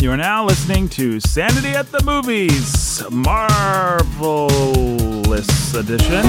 You are now listening to Sanity at the Movies, Marvelous Edition.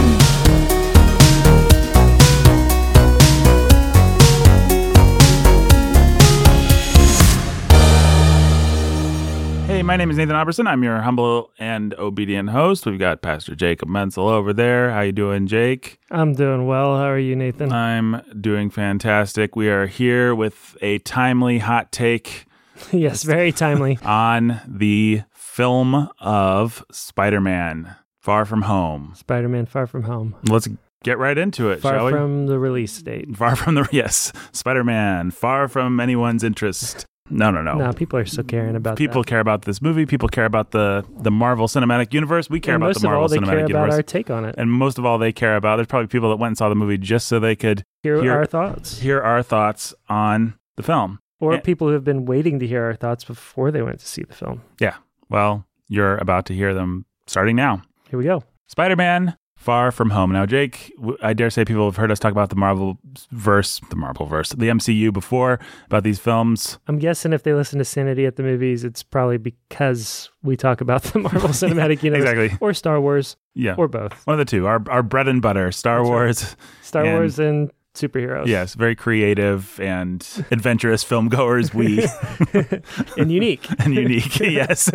Hey, my name is Nathan Oberson. I'm your humble and obedient host. We've got Pastor Jacob Menzel over there. How you doing, Jake? I'm doing well. How are you, Nathan? I'm doing fantastic. We are here with a timely hot take yes, very timely. on the film of Spider-Man: Far From Home. Spider-Man: Far From Home. Let's get right into it, Far shall we? from the release date. Far from the yes, Spider-Man, far from anyone's interest. No, no, no. No, people are still caring about People that. care about this movie. People care about the the Marvel Cinematic Universe. We care And about most the Marvel of all, they Cinematic care about Universe. our take on it. and most of all, they care about. There's probably people that went and saw the movie just so they could Hear our thoughts, hear our thoughts on the film. Or and- people who have been waiting to hear our thoughts before they went to see the film. Yeah. Well, you're about to hear them starting now. Here we go. Spider Man Far From Home. Now, Jake, I dare say people have heard us talk about the Marvel verse, the Marvel verse, the MCU before about these films. I'm guessing if they listen to Sanity at the movies, it's probably because we talk about the Marvel Cinematic Universe Exactly. or Star Wars Yeah. or both. One of the two. Our, our bread and butter, Star That's right. Wars. Star And- Wars and superheroes. Yes, very creative and adventurous film goers. We and unique. and unique. yes.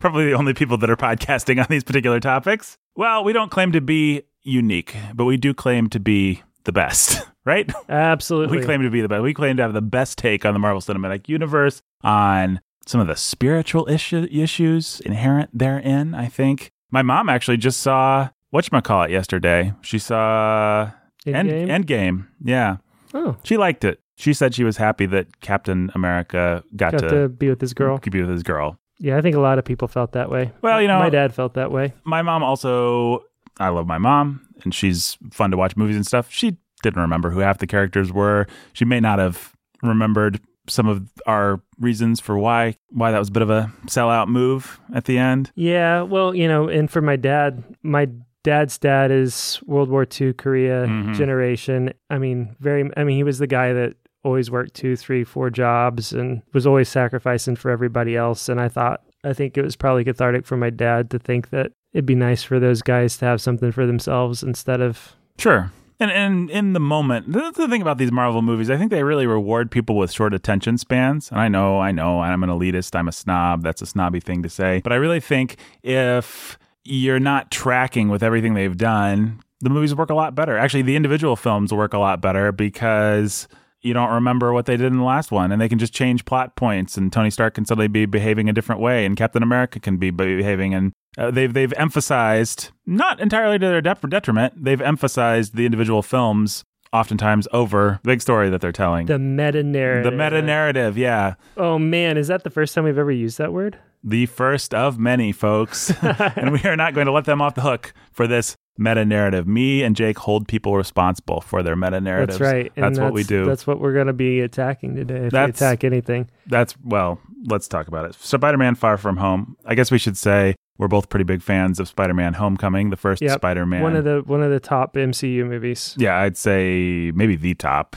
Probably the only people that are podcasting on these particular topics. Well, we don't claim to be unique, but we do claim to be the best, right? Absolutely. We claim to be the best. We claim to have the best take on the Marvel Cinematic Universe, on some of the spiritual issue, issues inherent therein, I think. My mom actually just saw whatchamacallit yesterday. She saw End? Endgame. Yeah. oh, She liked it. She said she was happy that Captain America got, got to, to be with this girl. be with his girl. Yeah, I think a lot of people felt that way. Well, you know- my dad felt that way. My mom also, I love my mom, and she's fun to watch movies and stuff. She didn't remember who half the characters were. She may not have remembered some of our reasons for why why that was a bit of a sellout move at the end. Yeah, well, you know, and for my dad, my dad's dad is World War II Korea Mhm. generation. I mean, very. I mean, he was the guy that always worked two, three, four jobs and was always sacrificing for everybody else. And I thought, I think it was probably cathartic for my dad to think that it'd be nice for those guys to have something for themselves instead of Sure. And and in the moment, that's the thing about these Marvel movies. I think they really reward people with short attention spans. And I know, I know, I'm an elitist. I'm a snob. That's a snobby thing to say. But I really think if you're not tracking with everything they've done, the movies work a lot better. Actually, the individual films work a lot better because you don't remember what they did in the last one, and they can just change plot points. And Tony Stark can suddenly be behaving a different way, and Captain America can be behaving. And uh, they've they've emphasized, not entirely to their dep- detriment, they've emphasized the individual films oftentimes over the big story that they're telling. the meta narrative. The meta narrative, yeah. Oh man, is that the first time we've ever used that word? The first of many, folks. and we are not going to let them off the hook for this meta narrative. Me and Jake hold people responsible for their meta narratives. That's right. and That's, what we do. That's what we're going to be attacking today. If That's- we attack anything, That's well, let's talk about it. Spider-Man: Far From Home. I guess we should say we're both pretty big fans of Spider-Man: Homecoming, the first Yep. Spider-Man. one of the one of the top MCU movies. yeah, I'd say maybe the top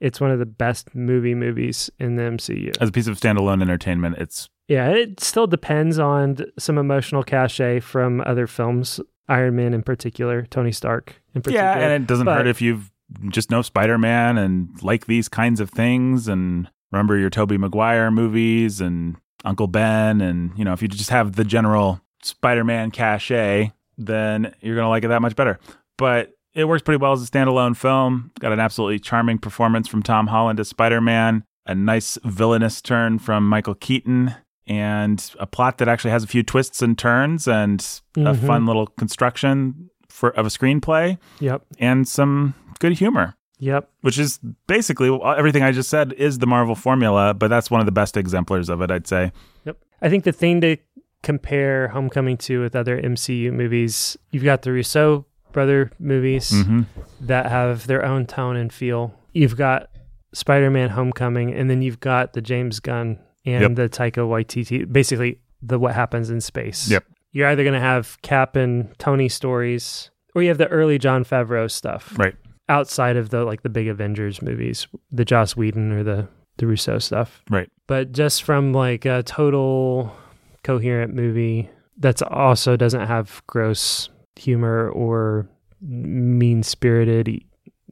It's one of the best movie movies in the MCU. as a piece of standalone entertainment. It's Yeah, it still depends on some emotional cachet from other films. Iron Man in particular, Tony Stark in particular. yeah, and it doesn't But- hurt if you've just know Spider-Man and like these kinds of things and remember your Tobey Maguire movies and Uncle Ben and you know if you just have the general Spider-Man cachet, then you're gonna like it that much better. But it works pretty well as a standalone film. Got an absolutely charming performance from Tom Holland as Spider-Man, a nice villainous turn from Michael Keaton, and a plot that actually has a few twists and turns and a Mhm. fun little construction for of a screenplay Yep, and some good humor, yep. which is basically everything I just said is the Marvel formula, but that's one of the best exemplars of it, I'd say. Yep. I think the thing to compare Homecoming to with other MCU movies, you've got the Russo brother movies Mm-hmm. that have their own tone and feel. You've got Spider-Man Homecoming and then you've got the James Gunn and Yep. the Taika Waititi, basically the what happens in space. Yep. You're either going to have Cap and Tony stories or you have the early Jon Favreau stuff. Right. Outside of the like the big Avengers movies, the Joss Whedon or the the Russo stuff. Right. But just from like a total coherent movie that's also doesn't have gross humor or mean spirited,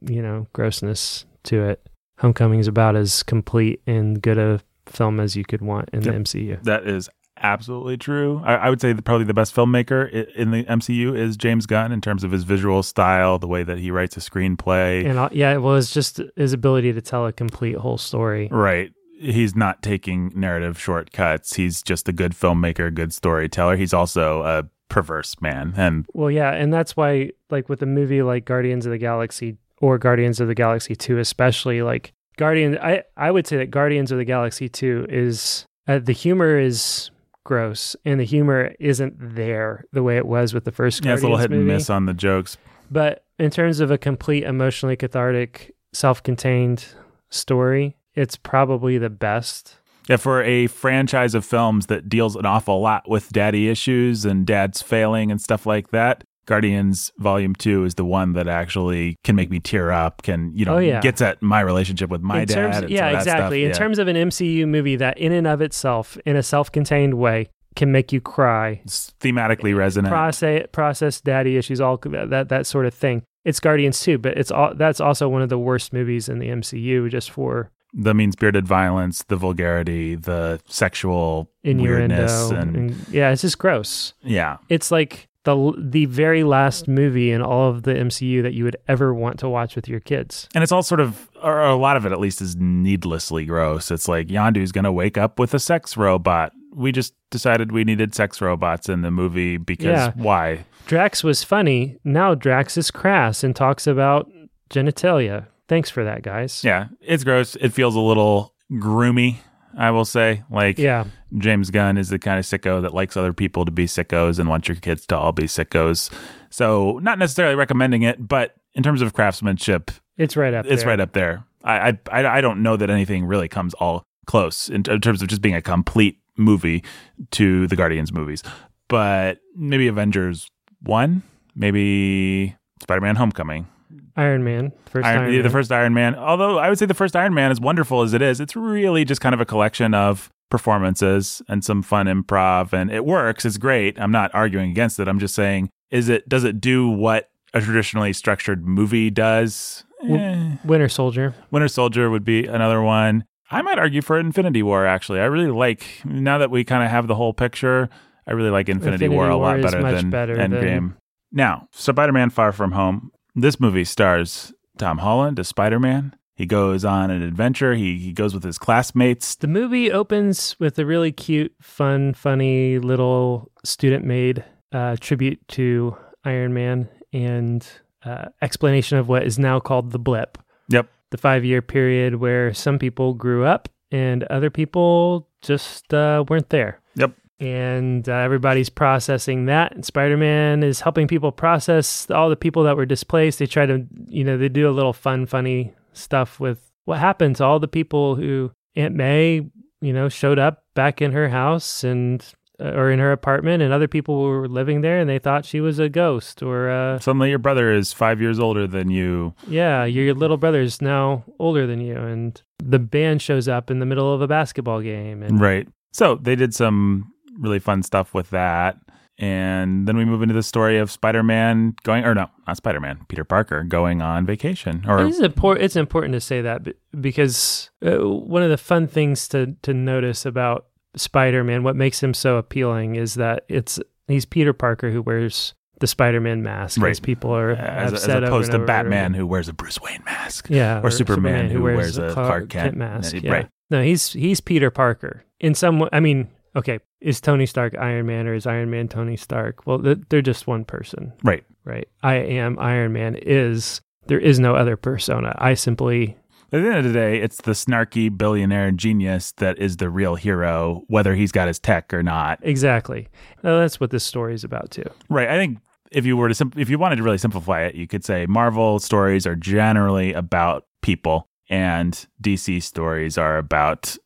you know, grossness to it. Homecoming is about as complete and good a film as you could want in yep. the MCU. That is absolutely true. I, I would say probably the best filmmaker in the MCU is James Gunn in terms of his visual style, the way that he writes a screenplay. And uh, yeah, well, it's just his ability to tell a complete whole story. Right. He's not taking narrative shortcuts. He's just a good filmmaker, good storyteller. He's also a perverse man. And well, yeah, and that's why, like with a movie like Guardians of the Galaxy or Guardians of the Galaxy Two, especially like Guardian, I I would say that Guardians of the Galaxy Two is uh, the humor is gross, and the humor isn't there the way it was with the first. Yeah, it's a little hit movie. and miss on the jokes. But in terms of a complete emotionally cathartic, self-contained story, it's probably the best. Yeah, for a franchise of films that deals an awful lot with daddy issues and dads failing and stuff like that, Guardians Volume Two is the one that actually can make me tear up. Can you know? Oh, yeah. Gets at my relationship with my in dad. Terms, yeah, exactly. In yeah. terms of an MCU movie that, in and of itself, in a self-contained way, can make you cry. It's thematically resonant. Process, process daddy issues, all that that sort of thing. It's Guardians too, but it's all that's also one of the worst movies in the MCU just for the mean spirited violence, the vulgarity, the sexual Innuendo, weirdness, and, and yeah, it's just gross. Yeah, it's like the the very last movie in all of the MCU that you would ever want to watch with your kids. And it's all sort of, or a lot of it at least, is needlessly gross. It's like Yondu's going to wake up with a sex robot. We just decided we needed sex robots in the movie because yeah. why? Drax was funny. Now Drax is crass and talks about genitalia. Thanks for that, guys. Yeah, it's gross. It feels a little groomy I will say. Like, yeah. James Gunn is the kind of sicko that likes other people to be sickos and wants your kids to all be sickos. So, not necessarily recommending it, but in terms of craftsmanship, it's right up. It's there. right up there. I, I I don't know that anything really comes all close in, in terms of just being a complete movie to the Guardians movies, but maybe Avengers one, maybe Spider Man Homecoming. Iron Man, first Iron, Iron the first Iron Man. Although I would say the first Iron Man, as wonderful as it is, it's really just kind of a collection of performances and some fun improv, and it works. It's great. I'm not arguing against it. I'm just saying, is it does it do what a traditionally structured movie does? Eh. Winter Soldier. Winter Soldier would be another one. I might argue for Infinity War. Actually, I really like now that we kind of have the whole picture. I really like Infinity, Infinity War a lot better than better Endgame. Than... Now, Spider-Man: Far From Home this movie stars Tom Holland as Spider Man. He goes on an adventure. He, he goes with his classmates. The movie opens with a really cute, fun, funny little student made uh, tribute to Iron Man and uh, explanation of what is now called the blip. Yep. The five year period where some people grew up and other people just uh, weren't there. Yep and uh, everybody's processing that. And Spider Man is helping people process all the people that were displaced. They try to, you know, they do a little fun, funny stuff with what happened to all the people who Aunt May, you know, showed up back in her house and uh, or in her apartment, and other people were living there, and they thought she was a ghost or uh, suddenly your brother is five years older than you. Yeah, your little brother is now older than you, and the band shows up in the middle of a basketball game. And, right. So they did some really fun stuff with that. And then we move into the story of Spider-Man going, or no, not Spider-Man, Peter Parker going on vacation. Or it's important. It's important to say that because uh, one of the fun things to to notice about Spider-Man, what makes him so appealing, is that it's he's Peter Parker who wears the Spider-Man mask, right. as people are as, as opposed to Batman who wears a Bruce Wayne mask, yeah, or, or Superman, Superman, who, wears, wears a Clark, Clark Kent, Kent mask. Yeah. Right. No, he's he's Peter Parker in some. I mean, okay, is Tony Stark Iron Man or is Iron Man Tony Stark? Well, they're just one person. Right. Right. I am Iron Man is there is no other persona. I simply at the end of the day, it's the snarky billionaire genius that is the real hero, whether he's got his tech or not. Exactly. Well, that's what this story is about too. Right. I think if you were to sim- if you wanted to really simplify it, you could say Marvel stories are generally about people and DC stories are about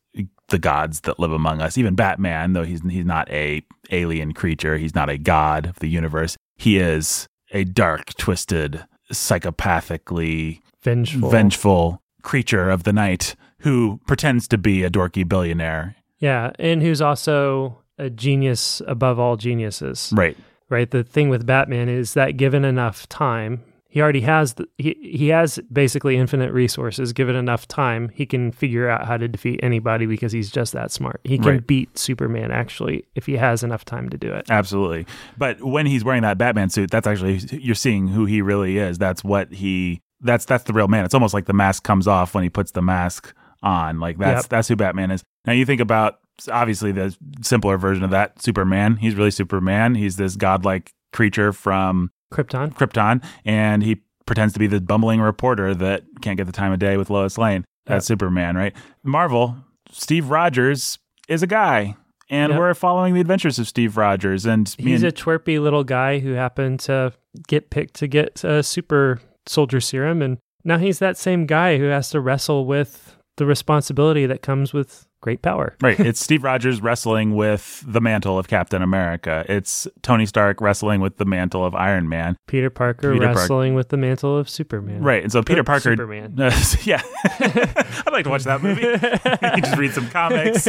the gods that live among us. Even Batman, though he's he's not a alien creature, he's not a god of the universe. He is a dark, twisted, psychopathically vengeful, vengeful creature of the night who pretends to be a dorky billionaire. Yeah, and who's also a genius above all geniuses. Right. Right. The thing with Batman is that given enough time, he already has the, he he has basically infinite resources. Given enough time, he can figure out how to defeat anybody because he's just that smart. He can Right. beat Superman actually if he has enough time to do it. Absolutely. But when he's wearing that Batman suit, that's actually you're seeing who he really is. That's what he that's that's the real man. It's almost like the mask comes off when he puts the mask on. Like that's Yep. that's who Batman is. Now you think about obviously the simpler version of that, Superman. He's really Superman. He's this godlike creature from Krypton. Krypton and he pretends to be the bumbling reporter that can't get the time of day with Lois Lane. That's Superman, right? Marvel, Steve Rogers is a guy. And Yep. we're following the adventures of Steve Rogers and He's and- a twerpy little guy who happened to get picked to get a super soldier serum. And now he's that same guy who has to wrestle with the responsibility that comes with great power. Right. It's Steve Rogers wrestling with the mantle of Captain America. It's Tony Stark wrestling with the mantle of Iron Man. Peter Parker Peter Park- wrestling with the mantle of Superman. Right. And so Peter oh, Parker. Superman. yeah. I'd like to watch that movie. he just reads some comics,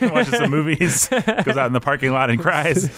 watches some movies, goes out in the parking lot and cries.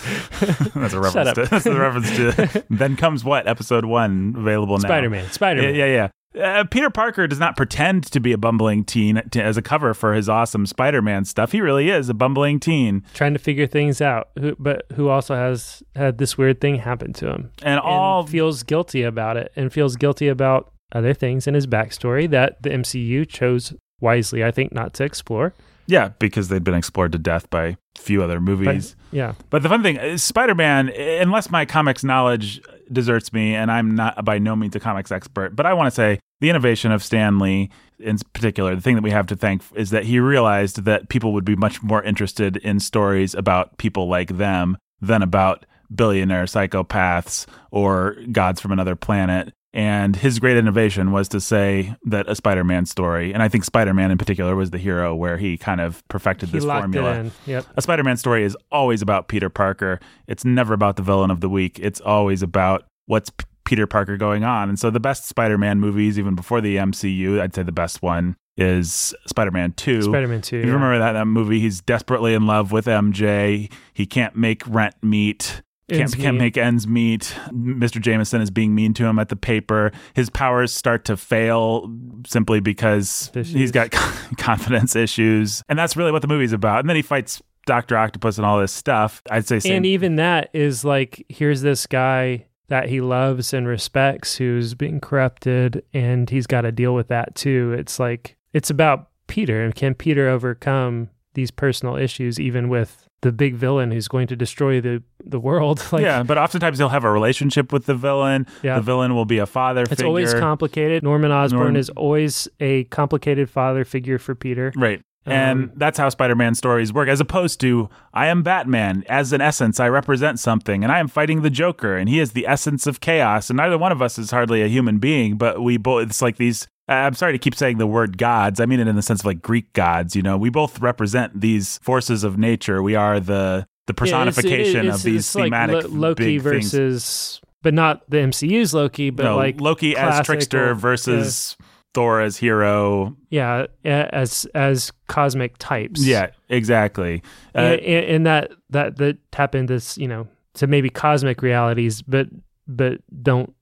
That's a reference to that's a reference to Then Comes What, episode one, available now. Spider-Man. Spider-Man. Yeah, yeah, yeah. Uh, Peter Parker does not pretend to be a bumbling teen to, as a cover for his awesome Spider-Man stuff. He really is a bumbling teen, Trying to figure things out, who, but who also has had this weird thing happen to him. and all feels guilty about it and feels guilty about other things in his backstory that the MCU chose wisely, I think, not to explore. Yeah, because they'd been explored to death by a few other But movies. yeah, But, the fun thing is, Spider Man, unless my comics knowledge deserts me, and I'm not by no means a comics expert, but I want to say the innovation of Stan Lee in particular, the thing that we have to thank is that he realized that people would be much more interested in stories about people like them than about billionaire psychopaths or gods from another planet. And his great innovation was to say that a Spider Man story, and I think Spider Man in particular was the hero where he kind of perfected he this formula. Yep. a Spider-Man story is always about Peter Parker. It's never about the villain of the week. It's always about what's P- Peter Parker going on. And so the best Spider-Man movies, even before the MCU, I'd say the best one is Spider-Man 2. Spider-Man 2. You yeah. remember that, that movie, he's desperately in love with MJ. He can't make rent meet. Can't, can't make ends meet. Mr. Jameson is being mean to him at the paper. His powers start to fail simply because Issues. he's got confidence issues. And that's really what the movie's about. And then he fights Dr. Octopus and all this stuff. I'd say same. And even that is like, here's this guy that he loves and respects who's being corrupted, and he's got to deal with that too. It's like, it's about Peter, and can Peter overcome these personal issues, even with the big villain who's going to destroy the, the world? like, yeah, but oftentimes he'll have a relationship with the villain. Yeah. The villain will be a father It's figure. always complicated. Norman Osborn Norm- is always a complicated father figure for Peter. Right. And Um, that's how Spider Man stories work, as opposed to I am Batman. As an essence, I represent something, and I am fighting the Joker, and he is the essence of chaos. And neither one of us is hardly a human being, but we both, it's like these. I'm sorry to keep saying the word gods. I mean it in the sense of like Greek gods. You know, we both represent these forces of nature. We are the the Yeah, it's- it- personification it's- of these it's like thematic Lo- Loki big things. versus, but not the MCU's Loki, but no, like Loki as trickster versus Thor as hero. yeah, as as cosmic types. Yeah, exactly. Uh, and, and, and that that that tap into this, you know, to maybe cosmic realities, but but don't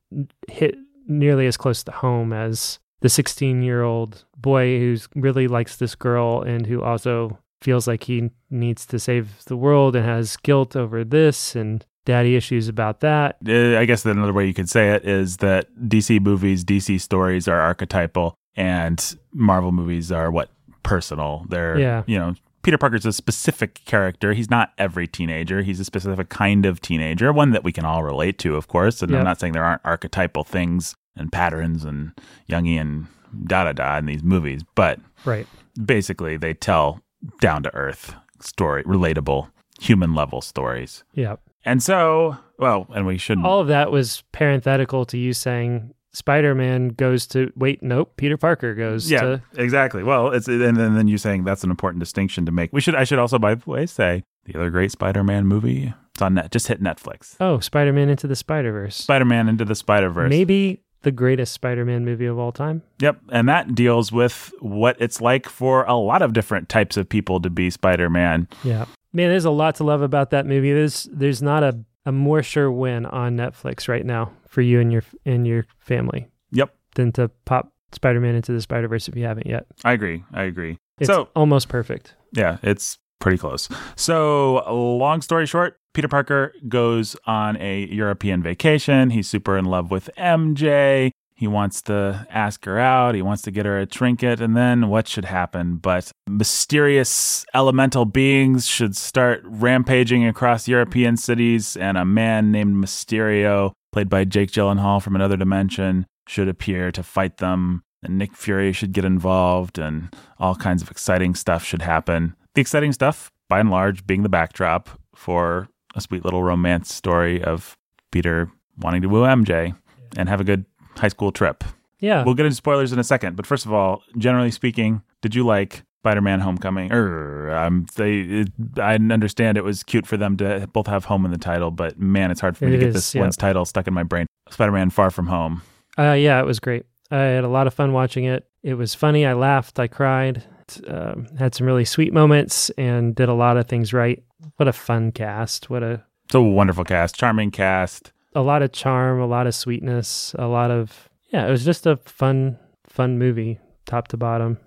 hit nearly as close to home as the 16 year old boy who really likes this girl and who also feels like he needs to save the world and has guilt over this and daddy issues about that. uh, I guess that another way you could say it is that DC movies, DC stories are archetypal, and Marvel movies are what personal. They're Yeah. you know. Peter Parker's a specific character. He's not every teenager. He's a specific kind of teenager, one that we can all relate to, of course. And Yep. I'm not saying there aren't archetypal things and patterns and Jungian da da da in these movies, but Right. basically they tell down to earth story, relatable, human level stories. Yeah. And so, well, and we shouldn't. All of that was parenthetical to you saying Spider Man goes to wait, nope, Peter Parker goes yeah, to exactly. Well, it's and then, then you saying that's an important distinction to make. We should. I should also, by the way, say the other great Spider-Man movie. It's on net. Just hit Netflix. Oh, Spider Man into the Spider Verse. Spider-Man into the Spider-Verse. Maybe the greatest Spider-Man movie of all time. Yep. And that deals with what it's like for a lot of different types of people to be Spider Man. Yeah. Man, there's a lot to love about that movie. There's there's not a, a more sure win on Netflix right now for you and your and your family Yep. than to pop Spider-Man into the Spider-Verse if you haven't yet. I agree. I agree. It's so, almost perfect. yeah, it's pretty close. So, long story short, Peter Parker goes on a European vacation. He's super in love with MJ. He wants to ask her out. He wants to get her a trinket. And then what should happen? But mysterious elemental beings should start rampaging across European cities, and a man named Mysterio, played by Jake Gyllenhaal from another dimension, should appear to fight them. And Nick Fury should get involved, and all kinds of exciting stuff should happen. The exciting stuff, by and large, being the backdrop for a sweet little romance story of Peter wanting to woo MJ and have a good high school trip. Yeah. We'll get into spoilers in a second, but first of all, generally speaking, did you like Spider-Man: Homecoming? Or um, they, it, I understand it was cute for them to both have home in the title, but man, it's hard for me It to get this yeah. one's title stuck in my brain. Spider-Man: Far From Home. Uh, yeah, it was great. I had a lot of fun watching it. It was funny. I laughed. I cried. Um, had some really sweet moments and did a lot of things right. What a fun cast. What a It's a wonderful cast, charming cast. a lot of charm, a lot of sweetness, a lot of yeah. It was just a fun, fun movie, top to bottom,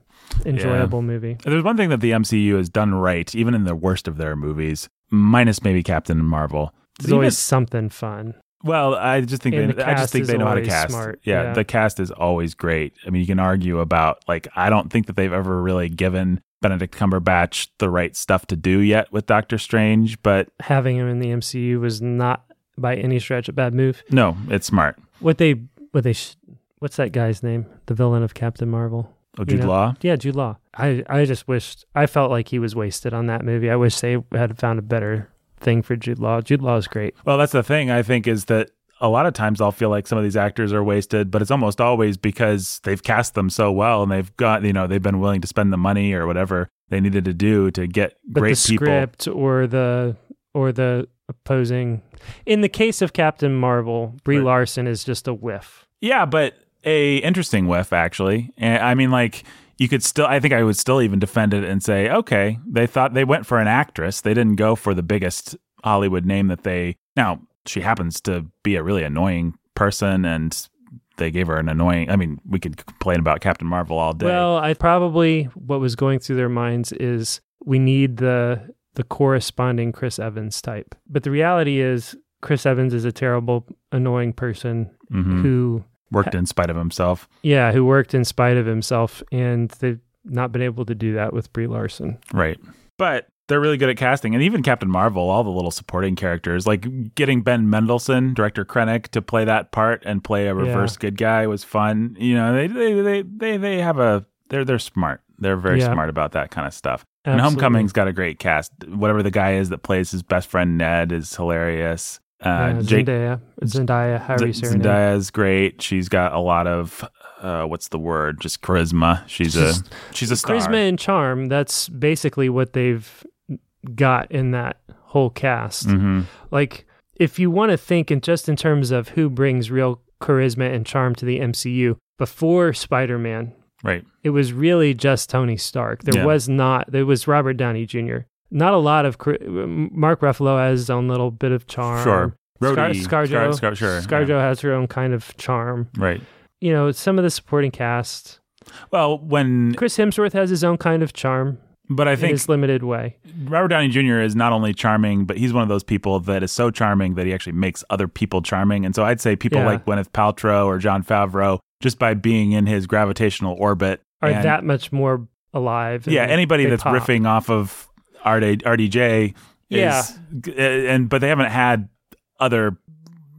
enjoyable movie. There's one thing that the MCU has done right, even in the worst of their movies, minus maybe Captain Marvel. There's Even- always something fun. Well, I just think And they, the I just think they know how to cast. smart, Yeah, yeah. the cast is always great. I mean, you can argue about like I don't think that they've ever really given Benedict Cumberbatch the right stuff to do yet with Doctor Strange, but Having him in the MCU was not by any stretch a bad move. no, it's smart. What they what they sh- what's that guy's name? The villain of Captain Marvel. Oh, You Jude know, Law. Yeah, Jude Law. I, I just wished I felt like he was wasted on that movie. I wish they had found a better thing for Jude Law. Jude Law is great. Well, that's the thing. I think is that a lot of times I'll feel like some of these actors are wasted, but it's almost always because they've cast them so well and they've got you know they've been willing to spend the money or whatever they needed to do to get But great the people. script or the or the opposing in the case of Captain Marvel, Brie Right. Larson is just a whiff. Yeah, but a interesting whiff actually. I mean, like you could still. I think I would still even defend it and say, okay, they thought they went for an actress. They didn't go for the biggest Hollywood name that they. Now she happens to be a really annoying person, and they gave her an annoying. I mean, we could complain about Captain Marvel all day. Well, I probably what was going through their minds is we need the the corresponding Chris Evans type. But the reality is Chris Evans is a terrible, annoying person Mhm. who worked in spite of himself. yeah, who worked in spite of himself and they've not been able to do that with Brie Larson. Right. But they're really good at casting. And even Captain Marvel, all the little supporting characters, like getting Ben Mendelsohn, director Krennic, to play that part and play a reverse good guy was fun. You know, they they they they, they have a they're they're smart. They're very Yeah. smart about that kind of stuff. And Absolutely. Homecoming's got a great cast. Whatever the guy is that plays his best friend Ned is hilarious. Uh, Yeah, Jake Zendaya, Zendaya, however you Z- say her name. Zendaya is great. She's got a lot of uh, what's the word? Just charisma. She's a she's a star. Charisma and charm. That's basically what they've got in that whole cast. hmm Like, if you want to think in just in terms of who brings real charisma and charm to the MCU, before Spider Man, Right. it was really just Tony Stark. There Yeah. was not, there was Robert Downey Jr. Not a lot of, Mark Ruffalo has his own little bit of charm. Sure. Scar- Rhodey. Scarjo, Scar- Scar- sure. Scarjo yeah. has her own kind of charm. Right. You know, some of the supporting cast. Well, when Chris Hemsworth has his own kind of charm but I in think his limited way. Robert Downey Jr. is not only charming, but he's one of those people that is so charming that he actually makes other people charming. And so I'd say people Yeah. like Gwyneth Paltrow or Jon Favreau, just by being in his gravitational orbit, Are that much more alive? yeah, anybody that's pop. riffing off of RD, RDJ, is, Yeah. and but they haven't had other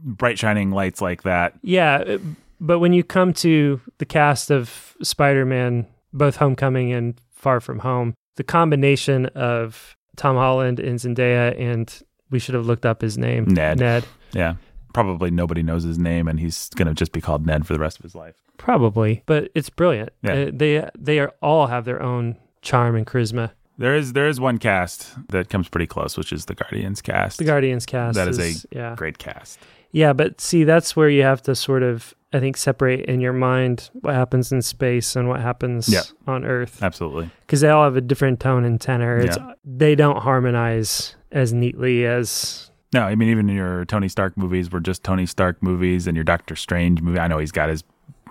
bright shining lights like that. Yeah, uh, but when you come to the cast of Spider-Man, both Homecoming and Far From Home, the combination of Tom Holland and Zendaya, and we should have looked up his name, Ned. Ned, Yeah, probably nobody knows his name, and he's going to just be called Ned for the rest of his life. probably, but it's brilliant. Yeah. Uh, they they are all have their own charm and charisma. There is there is one cast that comes pretty close, which is the Guardians cast. The Guardians cast That is a yeah great cast. yeah, but see that's where you have to sort of I think, separate in your mind what happens in space and what happens Yeah. on Earth Absolutely. because they all have a different tone and tenor. It's, Yeah. They don't harmonize as neatly as No, I mean even your Tony Stark movies were just Tony Stark movies, and your Doctor Strange movie. I know he's got his.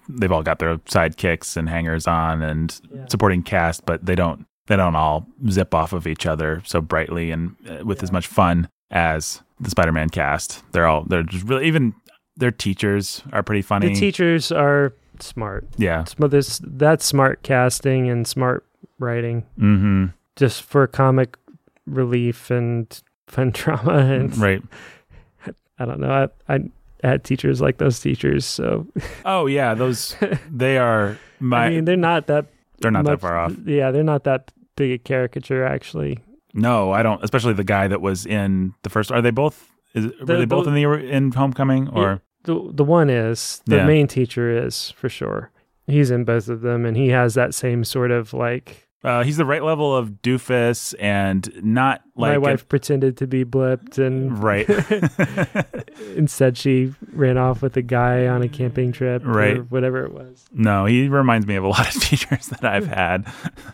They've all got their sidekicks and hangers on and Yeah. supporting cast, but they don't. They don't all zip off of each other so brightly and uh, with as much fun as the Spider-Man cast. They're all. They're just really even. Their teachers are pretty funny. the teachers are smart. yeah. But this that's smart casting and smart writing Mm-hmm. just for comic relief and fun drama and Right. I don't know. I, I had teachers like those teachers, so Oh yeah. Those. They are. My. I mean they're not that they're not that far off. Yeah, they're not that big a caricature actually. No, I don't. Especially the guy that was in the first. Are they both? Is, were They're they both both- in the in Homecoming or? The the one is the Yeah. main teacher is for sure. He's in both of them, and he has that same sort of like Uh, he's the right level of doofus and not like my a- wife pretended to be blipped, and right. instead she ran off with a guy on a camping trip, Right. or whatever it was. no, he reminds me of a lot of teachers that I've had.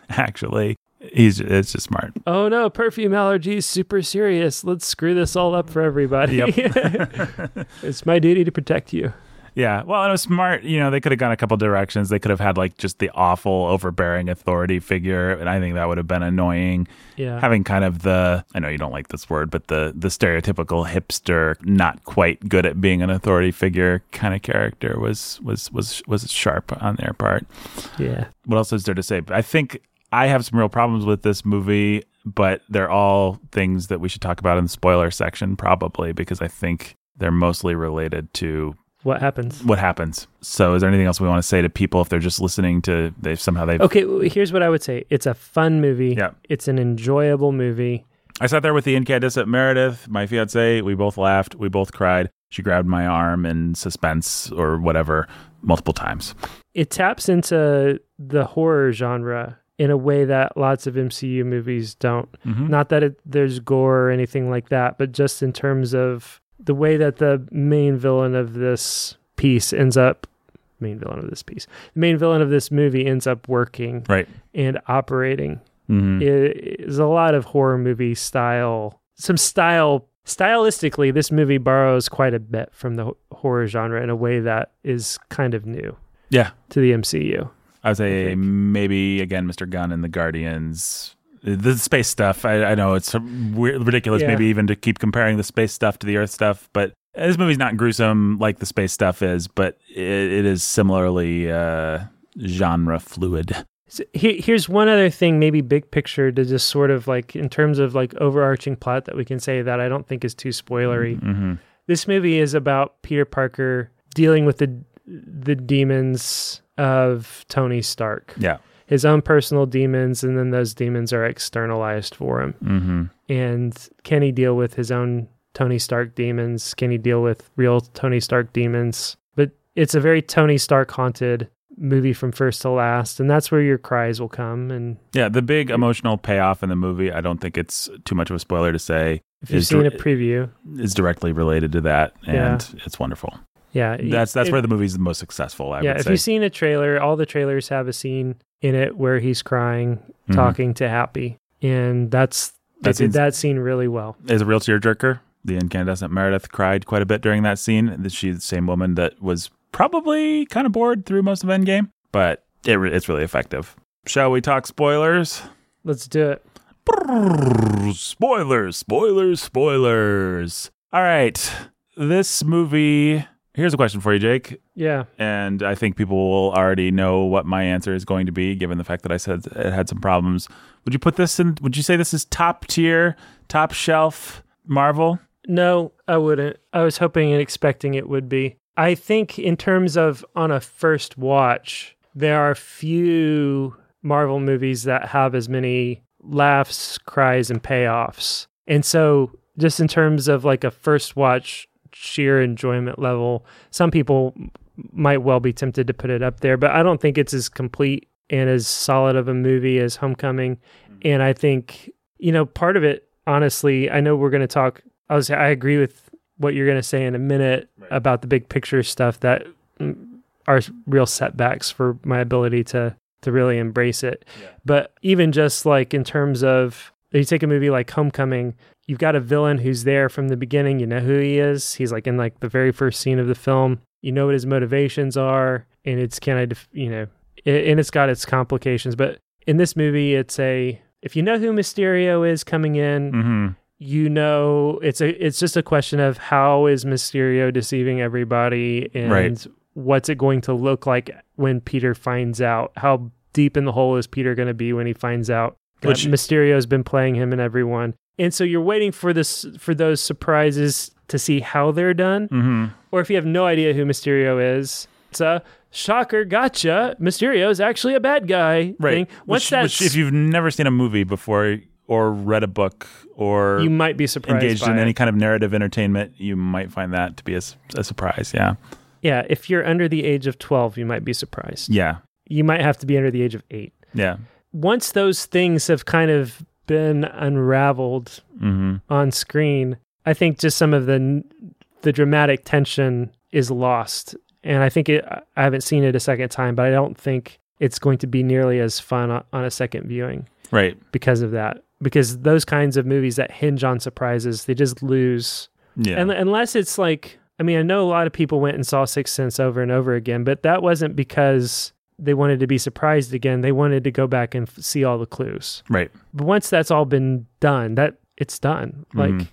Actually, he's it's just smart. Oh no, perfume allergies super serious. Let's screw this all up for everybody. Yep. it's my duty to protect you. Yeah, well, it was smart. You know, they could have gone a couple directions. They could have had like just the awful, overbearing authority figure, and I think that would have been annoying. Yeah. having kind of the I know you don't like this word, but the the stereotypical hipster, not quite good at being an authority figure kind of character was was was was sharp on their part. yeah. What else is there to say? I think I have some real problems with this movie, but they're all things that we should talk about in the spoiler section probably because I think they're mostly related to What happens? what happens. So is there anything else we want to say to people if they're just listening to they somehow they've Okay, here's what I would say. It's a fun movie. Yeah. It's an enjoyable movie. I sat there with the incandescent Meredith, my fiance. We both laughed. We both cried. She grabbed my arm in suspense or whatever multiple times. It taps into the horror genre in a way that lots of MCU movies don't. Mhm. Not that it, there's gore or anything like that, but just in terms of the way that the main villain of this piece ends up main villain of this piece. The main villain of this movie ends up working Right. and operating. hmm It is a lot of horror movie style. Some style stylistically this movie borrows quite a bit from the horror genre in a way that is kind of new Yeah. to the MCU. I would say think. maybe again, Mr. Gunn and the Guardians. The space stuff, I, I know it's weird, ridiculous, Yeah. maybe even to keep comparing the space stuff to the Earth stuff, but this movie's not gruesome like the space stuff is, but it, it is similarly uh, genre fluid. So he- here's one other thing, maybe big picture, to just sort of like in terms of like overarching plot that we can say that I don't think is too spoilery. hmm This movie is about Peter Parker dealing with the the demons of Tony Stark, Yeah. His own personal demons, and then those demons are externalized for him. hmm And can he deal with his own Tony Stark demons? Can he deal with real Tony Stark demons? But it's a very Tony Stark haunted movie from first to last, and that's where your cries will come. And Yeah, the big emotional payoff in the movie, I don't think it's too much of a spoiler to say, if you've seen dir- a preview, is directly related to that, and it's wonderful. yeah, That's that's if, where the movie's the most successful. I yeah. If you've seen a trailer, all the trailers have a scene in it where he's crying, Mhm. talking to Happy, and that's they That did that scene really well. is a real tearjerker. The incandescent Meredith cried quite a bit during that scene. She's the same woman that was probably kind of bored through most of Endgame, but it, re- it's really effective. Shall we talk spoilers? Let's do it. Spoilers, spoilers, spoilers. All right. This movie. Here's a question for you, Jake. Yeah, And I think people will already know what my answer is going to be, given the fact that I said it had some problems. Would you put this in? Would you say this is top tier, top shelf Marvel? No, I wouldn't. I was hoping and expecting it would be. I think, in terms of on a first watch, there are few Marvel movies that have as many laughs, cries, and payoffs. And so, just in terms of like a first watch, sheer enjoyment level, some people might well be tempted to put it up there, but I don't think it's as complete and as solid of a movie as Homecoming. And I think, you know, part of it, honestly, I know we're going to talk I was I agree with what you're going to say in a minute Right. about the big picture stuff that mm, are real setbacks for my ability to to really embrace it. But even just like in terms of you take a movie like Homecoming, you've got a villain who's there from the beginning. You know who he is. He's like in like the very first scene of the film. You know what his motivations are, and it's kind of you know, it, and it's got its complications. But in this movie, it's a if you know who Mysterio is coming in, hmm you know it's a it's just a question of how is Mysterio deceiving everybody and Right. what's it going to look like when Peter finds out how deep in the hole is Peter going to be when he finds out Which- Mysterio's been playing him and everyone and so you're waiting for this for those surprises to see how they're done hmm or if you have no idea who Mysterio is it's a shocker gotcha Mysterio is actually a bad guy Right. thing. once which, that's which, if you've never seen a movie before or read a book or you might be surprised engaged by in it. any kind of narrative entertainment, you might find that to be a surprise. Yeah. Yeah, if you're under the age of 12, you might be surprised. Yeah. You might have to be under the age of 8. Yeah. Once those things have kind of been unraveled hmm on screen, I think just some of the the dramatic tension is lost. And I think it I haven't seen it a second time, but I don't think it's going to be nearly as fun on, on a second viewing Right. because of that. Because those kinds of movies that hinge on surprises, they just lose Yeah. and, unless it's like, I mean, I know a lot of people went and saw Sixth Sense over and over again, but that wasn't because they wanted to be surprised again. They wanted to go back and f- see all the clues. right. But once that's all been done, that it's done. Like Mhm.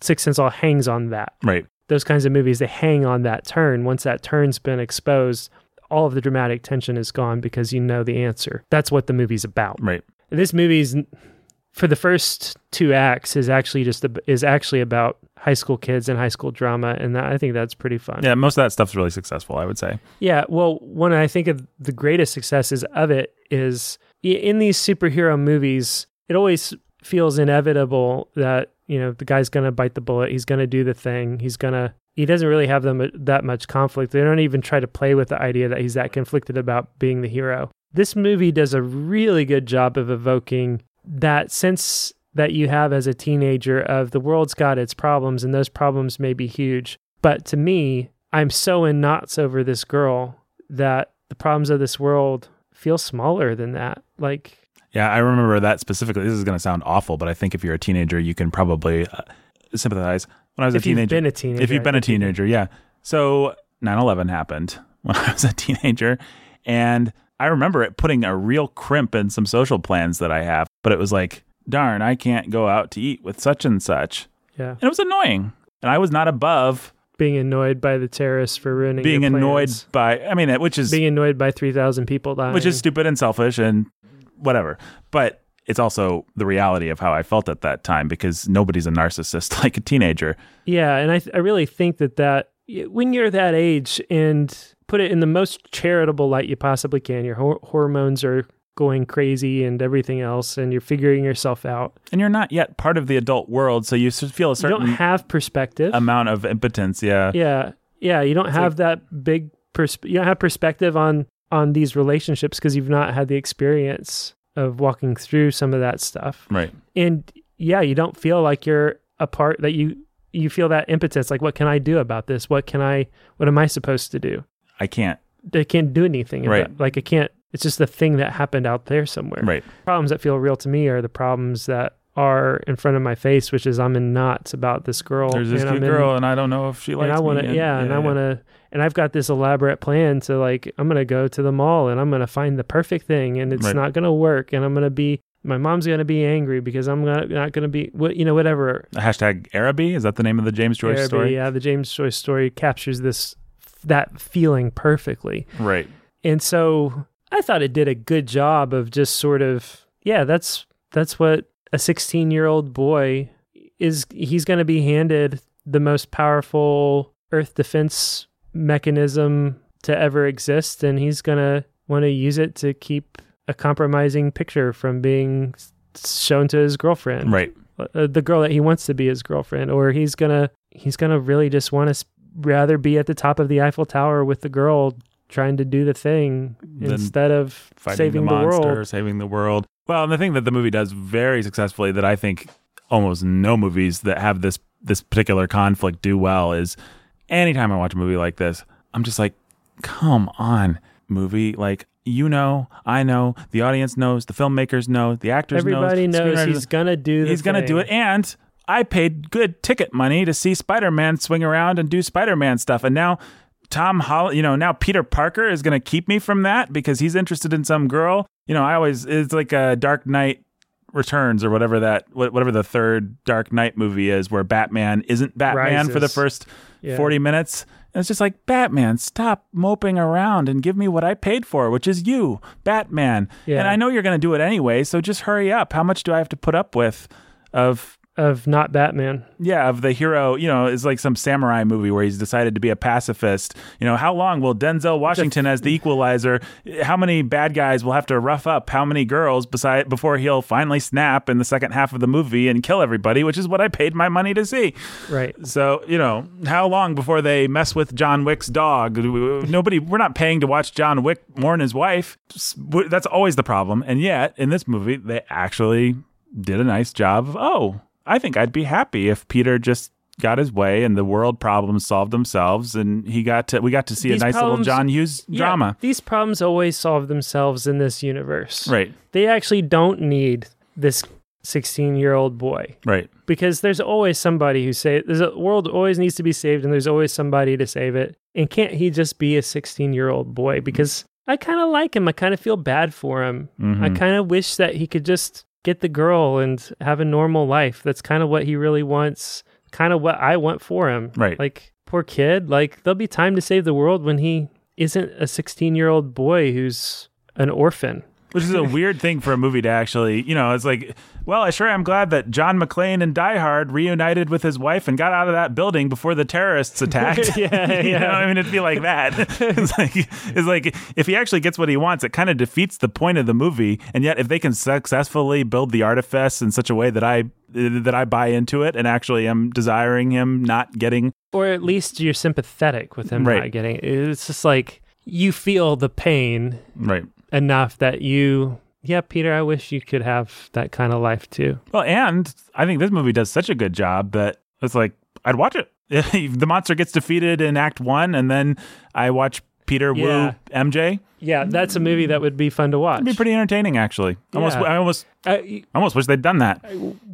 Sixth Sense all hangs on that. Right. Those kinds of movies, they hang on that turn. Once that turn's been exposed, all of the dramatic tension is gone because you know the answer. That's what the movie's about. Right. This movie's for the first two acts is actually just a, is actually about high school kids and high school drama, and that, I think that's pretty fun. Yeah. Most of that stuff's really successful, I would say. Yeah, well, one I think of the greatest successes of it is in these superhero movies. It always feels inevitable that you know the guy's gonna bite the bullet. He's gonna do the thing. He's gonna. He doesn't really have them uh, that much conflict. They don't even try to play with the idea that he's that conflicted about being the hero. This movie does a really good job of evoking that sense that you have as a teenager of the world's got its problems and those problems may be huge. But to me, I'm so in knots over this girl that the problems of this world feel smaller than that. Like, Yeah, I remember that specifically. This is going to sound awful, but I think if you're a teenager, you can probably uh, sympathize. When I was a teenager, you've been a teenager, if you've been a teenager, yeah. So 9/11 happened when I was a teenager, and I remember it putting a real crimp in some social plans that I have. But it was like, darn, I can't go out to eat with such and such, yeah, and it was annoying. And I was not above being annoyed by the terrorists for ruining being annoyed by. I mean, which is being annoyed by three thousand people dying, which is stupid and selfish and whatever. But it's also the reality of how I felt at that time because nobody's a narcissist like a teenager. Yeah, and I th- I really think that that when you're that age and put it in the most charitable light you possibly can, your hor- hormones are going crazy and everything else, and you're figuring yourself out. And you're not yet part of the adult world, so you feel a certain You don't have perspective. amount of impotence. Yeah. yeah, yeah, you don't have that big pers- you don't have perspective on on these relationships because you've not had the experience of walking through some of that stuff. Right. and yeah you don't feel like you're a part that you you feel that impotence like what can i do about this what can i what am i supposed to do I can't. i can't do anything Right. about, like i can't it's just the thing that happened out there somewhere Right. problems that feel real to me are the problems that are in front of my face which is i'm in knots about this girl There's this and cute I'm in- girl, and I don't know if she likes and I want me. to, yeah, and I want to, and I've got this elaborate plan to like, I'm gonna go to the mall and I'm gonna find the perfect thing, and it's Right. not gonna work, and I'm gonna be, my mom's gonna be angry because I'm not, not gonna be, what you know, whatever. Hashtag Araby. Is that the name of the James Joyce Araby, story? Yeah, the James Joyce story captures this, that feeling perfectly, Right. and so I thought it did a good job of just sort of, yeah, that's that's what a 16 year old boy is. He's gonna be handed the most powerful Earth defense mechanism to ever exist, and he's gonna want to use it to keep a compromising picture from being shown to his girlfriend, Right. uh, the girl that he wants to be his girlfriend, or he's gonna he's gonna really just want to rather be at the top of the Eiffel Tower with the girl trying to do the thing Than instead of Fighting saving the the, monster, world. saving the world. Well, and the thing that the movie does very successfully that I think almost no movies that have this this particular conflict do well is anytime I watch a movie like this, I'm just like, come on, movie. Like you know, I know, the audience knows, the filmmakers know, the actors Everybody knows, knows he's gonna do. The he's gonna do it, and I paid good ticket money to see Spider Man swing around and do Spider Man stuff, and now. Tom Holland, you know, now Peter Parker is going to keep me from that because he's interested in some girl. You know, I always, it's like a Dark Knight Returns or whatever that, whatever the third Dark Knight movie is where Batman isn't Batman for the first Yeah. 40 minutes. And it's just like, Batman, stop moping around and give me what I paid for, which is you, Batman. Yeah. And I know you're going to do it anyway, so just hurry up. How much do I have to put up with of of not Batman. yeah, of the hero, you know, is like some samurai movie where he's decided to be a pacifist. You know, how long will Denzel Washington as the equalizer, how many bad guys will have to rough up how many girls beside before he'll finally snap in the second half of the movie and kill everybody, which is what I paid my money to see. Right. So, you know, how long before they mess with John Wick's dog? Nobody, we're not paying to watch John Wick mourn his wife. That's always the problem. And yet, in this movie, they actually did a nice job of, oh, I think I'd be happy if Peter just got his way and the world problems solved themselves and he got to we got to see These a nice problems- little John Hughes Yeah, drama. these problems always solve themselves in this universe. Right. They actually don't need this 16 year old boy Right. because there's always somebody who say there's a world always needs to be saved and there's always somebody to save it. And can't he just be a 16 year old boy? Because I kind of like him. I kind of feel bad for him. I Mhm. kind of wish that he could just get the girl and have a normal life. That's kind of what he really wants. Kind of what I want for him. Right. Like poor kid. Like there'll be time to save the world when he isn't a 16 year old boy who's an orphan. Which is a weird thing for a movie to actually, you know, it's like, well, I sure am glad that John McClane in Die Hard reunited with his wife and got out of that building before the terrorists attacked. Yeah, you yeah. know, I mean, it'd be like that. it's like, it's like if he actually gets what he wants, it kind of defeats the point of the movie. And yet, if they can successfully build the artifice in such a way that I that I buy into it and actually am desiring him not getting Or at least you're sympathetic with him Right. not getting it. It's just like you feel the pain right. Enough that you, yeah, Peter, I wish you could have that kind of life too. Well, and I think this movie does such a good job that it's like I'd watch it. the monster gets defeated in Act One, and then I watch Peter Yeah. woo MJ. Yeah, that's a movie that would be fun to watch. It'd be pretty entertaining, actually. Almost, Yeah. I almost, Uh, I almost wish they'd done that.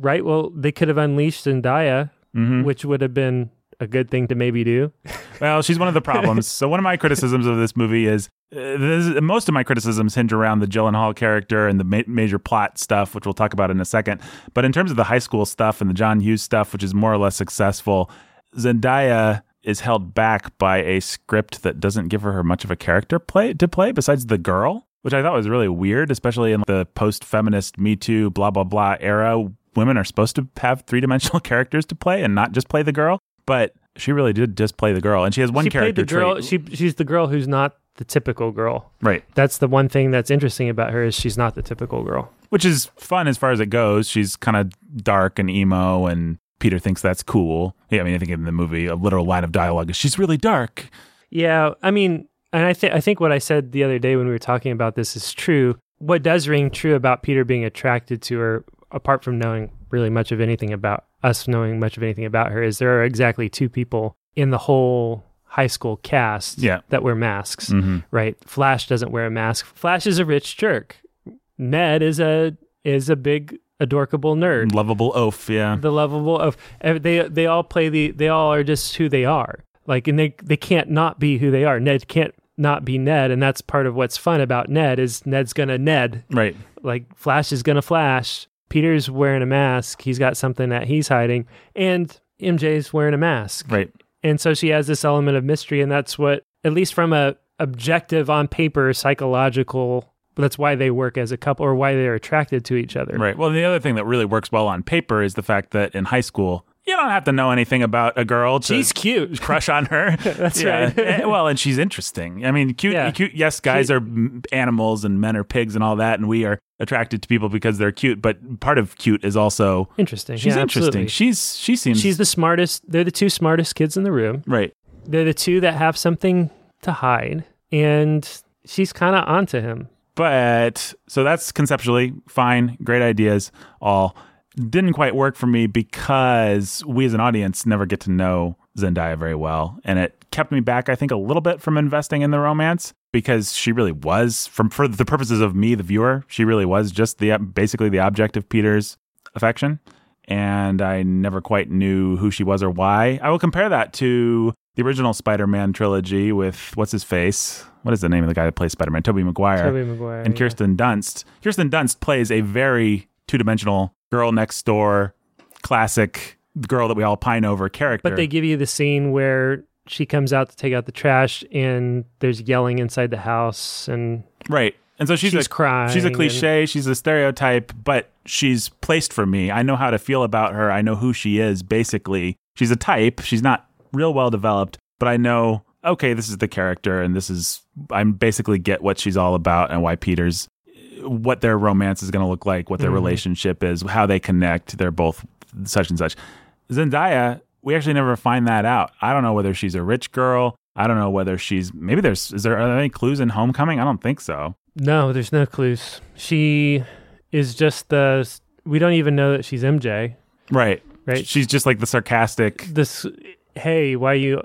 right? Well, they could have unleashed Zendaya, hmm which would have been a good thing to maybe do. Well, she's one of the problems. so one of my criticisms of this movie is uh, this, most of my criticisms hinge around the Gyllenhaal character and the ma- major plot stuff, which we'll talk about in a second. But in terms of the high school stuff and the John Hughes stuff, which is more or less successful, Zendaya is held back by a script that doesn't give her much of a character play to play besides the girl, which I thought was really weird, especially in the post-feminist Me Too blah blah blah era. Women are supposed to have three-dimensional characters to play and not just play the girl, but she really did just play the girl, and she has one she played character the girl. trait. She she's the girl who's not the typical girl. right, That's the one thing that's interesting about her is she's not the typical girl. which is fun as far as it goes. She's kind of dark and emo, and Peter thinks that's cool. Yeah, I mean, I think in the movie, a literal line of dialogue is "She's really dark." Yeah, I mean, and I think I think what I said the other day when we were talking about this is true. What does ring true about Peter being attracted to her, apart from knowing really much of anything about us knowing much of anything about her, is there are exactly two people in the whole high school cast Yeah. that wear masks. hmm Right? Flash doesn't wear a mask. Flash is a rich jerk. Ned is a is a big adorkable nerd. Lovable oaf, yeah. The lovable oaf. they they all play the they all are just who they are. Like and they they can't not be who they are. Ned can't not be Ned, and that's part of what's fun about Ned is Ned's gonna Ned. Right. Like Flash is gonna Flash. Peter's wearing a mask. He's got something that he's hiding, and MJ's wearing a mask Right. and so she has this element of mystery and that's what at least from a objective on paper psychological that's why they work as a couple or why they're attracted to each other Right. Well, the other thing that really works well on paper is the fact that in high school, don't have to know anything about a girl to she's cute crush on her. That's Yeah. right. Eh, well, and she's interesting. I mean, cute, Yeah. cute. Yes, guys are mm, animals and men are pigs and all that, and we are attracted to people because they're cute. But part of cute is also interesting she's Yeah, interesting. absolutely. She's she seems she's the smartest they're the two smartest kids in the room right. they're the two that have something to hide and she's kind of onto him But so that's conceptually fine, great ideas, all. Didn't quite work for me because we as an audience never get to know Zendaya very well. And it kept me back, I think, a little bit from investing in the romance because she really was, from for the purposes of me, the viewer, she really was just the basically the object of Peter's affection. And I never quite knew who she was or why. I will compare that to the original Spider-Man trilogy with what's his face? What is the name of the guy that plays Spider-Man? Tobey Maguire. Tobey Maguire and yeah. Kirsten Dunst. Kirsten Dunst plays a very two-dimensional girl next door, classic girl that we all pine over character. But they give you the scene where she comes out to take out the trash and there's yelling inside the house and right. And so she's, she's a crying. she's a and- cliche, she's a stereotype, but she's placed for me. I know how to feel about her. I know who she is basically. She's a type. She's not real well developed, but I know okay, this is the character and this is I'm basically get what she's all about and why Peter's what their romance is going to look like, what their Mhm. relationship is, how they connect. They're both such and such. Zendaya, we actually never find that out. I don't know whether she's a rich girl. I don't know whether she's maybe there's is there are there any clues in Homecoming? I don't think so. No, there's no clues. She is just the. We don't even know that she's MJ, Right. right? She's just like the sarcastic. this. Hey, why you?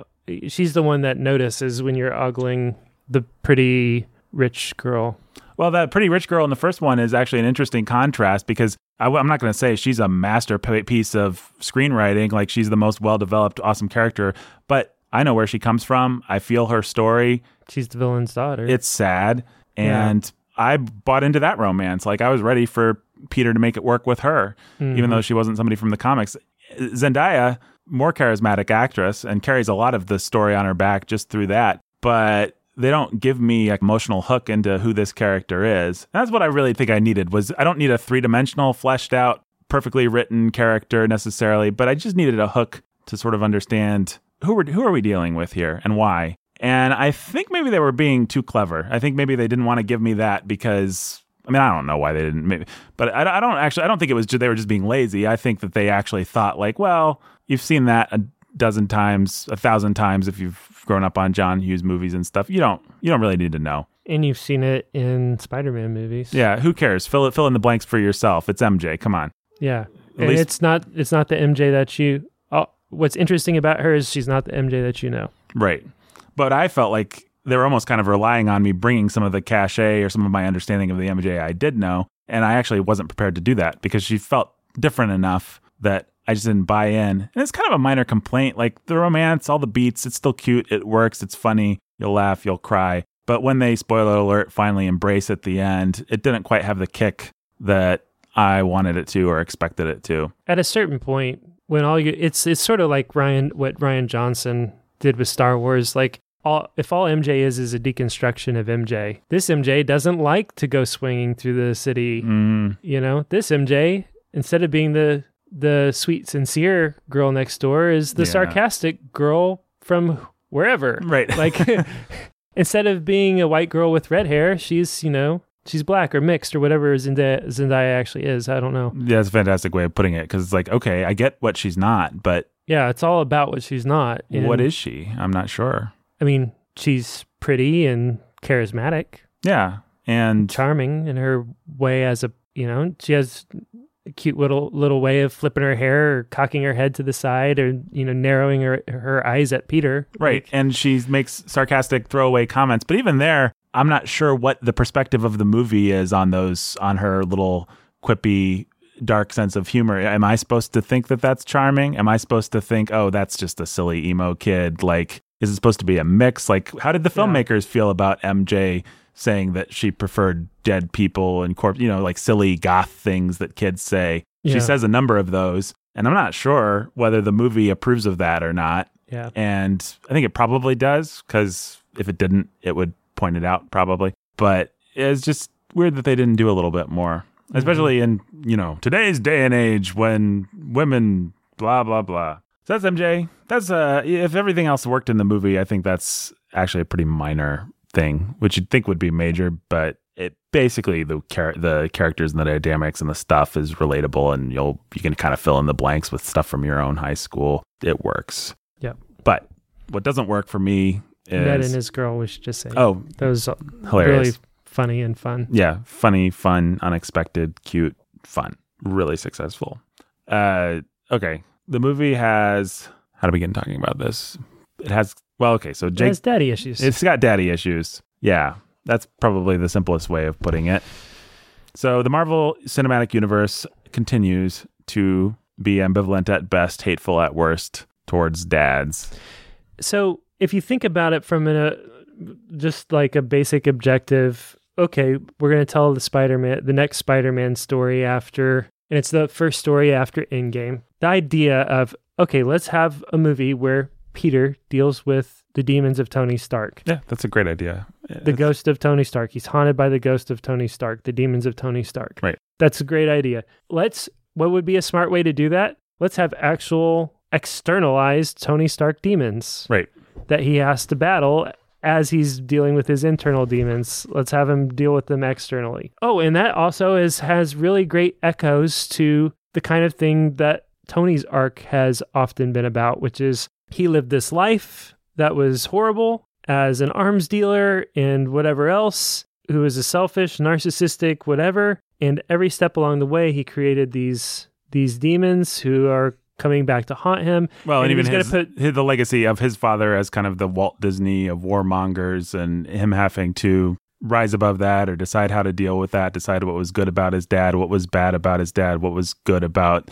She's the one that notices when you're ogling the pretty rich girl. Well, that pretty rich girl in the first one is actually an interesting contrast because I, am not going to say she's a masterpiece of screenwriting, like she's the most well developed, awesome character, but I know where she comes from. I feel her story. She's the villain's daughter. It's sad. And I bought into that romance. Like I was ready for Peter to make it work with her, even Mhm. though she wasn't somebody from the comics. Zendaya, more charismatic actress, and carries a lot of the story on her back just through that. But they don't give me an emotional hook into who this character is. That's what I really think I needed was I don't need a three dimensional, fleshed out, perfectly written character necessarily, but I just needed a hook to sort of understand who are, who are we dealing with here and why. And I think maybe they were being too clever. I think maybe they didn't want to give me that because I mean, I don't know why they didn't. Maybe, but I, I don't actually. I don't think it was they were just being lazy. I think that they actually thought like, well, you've seen that a dozen times, a thousand times if you've grown up on John Hughes movies and stuff. You don't. You don't really need to know. and you've seen it in Spider-Man movies. Yeah, who cares? Fill it. Fill in the blanks for yourself. It's MJ. Come on. yeah. At And least- it's not. It's not the MJ that you. Oh, what's interesting about her is she's not the MJ that you know. Right. But I felt like they were almost kind of relying on me bringing some of the cachet or some of my understanding of the MJ I did know. And I actually wasn't prepared to do that because she felt different enough that I just didn't buy in. And it's kind of a minor complaint. Like the romance, all the beats, it's still cute. It works. It's funny. You'll laugh. You'll cry. But when they, spoiler alert, finally embrace at the end, it didn't quite have the kick that I wanted it to or expected it to. At a certain point, when all you, it's it's sort of like Ryan, what Rian Johnson did with Star Wars. Like all, if all MJ is is a deconstruction of MJ, this MJ doesn't like to go swinging through the city. Mm, You know, this MJ instead of being the the sweet, sincere girl next door, is the Yeah. sarcastic girl from wherever. right. Like instead of being a white girl with red hair, she's you know she's black or mixed or whatever Zendaya, Zendaya actually is. I don't know. yeah, it's a fantastic way of putting it because it's like, okay, I get what she's not, but Yeah, it's all about what she's not. what is she? I'm not sure. I mean, she's pretty and charismatic, Yeah. And charming in her way as a you know she has cute little little way of flipping her hair or cocking her head to the side or you know narrowing her her eyes at Peter. right. And she makes sarcastic throwaway comments. But even there, I'm not sure what the perspective of the movie is on those, on her little quippy, dark sense of humor. Am I supposed to think that that's charming? Am I supposed to think, oh, that's just a silly emo kid? Like, is it supposed to be a mix? Like, how did the Yeah. filmmakers feel about MJ saying that she preferred dead people and corpse, you know, like silly goth things that kids say? Yeah. She says a number of those. And I'm not sure whether the movie approves of that or not. Yeah. And I think it probably does because if it didn't, it would point it out probably. But it's just weird that they didn't do a little bit more, especially in, you know, today's day and age when women, blah, blah, blah. So that's MJ. That's, uh, if everything else worked in the movie, I think that's actually a pretty minor thing, which you'd think would be major, but it basically the char- the characters and the dynamics and the stuff is relatable and you'll you can kind of fill in the blanks with stuff from your own high school. It works. Yep. But what doesn't work for me is Ned and his girl was just saying. oh that was hilarious. really funny and fun. Yeah, funny, fun, unexpected, cute, fun. Really successful. Uh, okay. The movie has. How do we get in talking about this? It has. Well, okay. So It Jake, has daddy issues. it's got daddy issues. Yeah, that's probably the simplest way of putting it. So the Marvel Cinematic Universe continues to be ambivalent at best, hateful at worst towards dads. so if you think about it from a just like a basic objective, okay, we're gonna tell the Spider-Man the next Spider-Man story after and it's the first story after Endgame. The idea of okay, let's have a movie where Peter deals with the demons of Tony Stark. Yeah, that's a great idea. The ghost of Tony Stark. He's haunted by the ghost of Tony Stark, the demons of Tony Stark. Right. That's a great idea. Let's what would be a smart way to do that? Let's have actual externalized Tony Stark demons Right. that he has to battle as he's dealing with his internal demons. Let's have him deal with them externally. Oh, and that also is has really great echoes to the kind of thing that Tony's arc has often been about, which is he lived this life that was horrible as an arms dealer and whatever else, who was a selfish, narcissistic, whatever. And every step along the way, he created these these demons who are coming back to haunt him. Well, and, And even he's his, put- his- the legacy of his father as kind of the Walt Disney of warmongers, and him having to rise above that or decide how to deal with that, decide what was good about his dad, what was bad about his dad, what was good about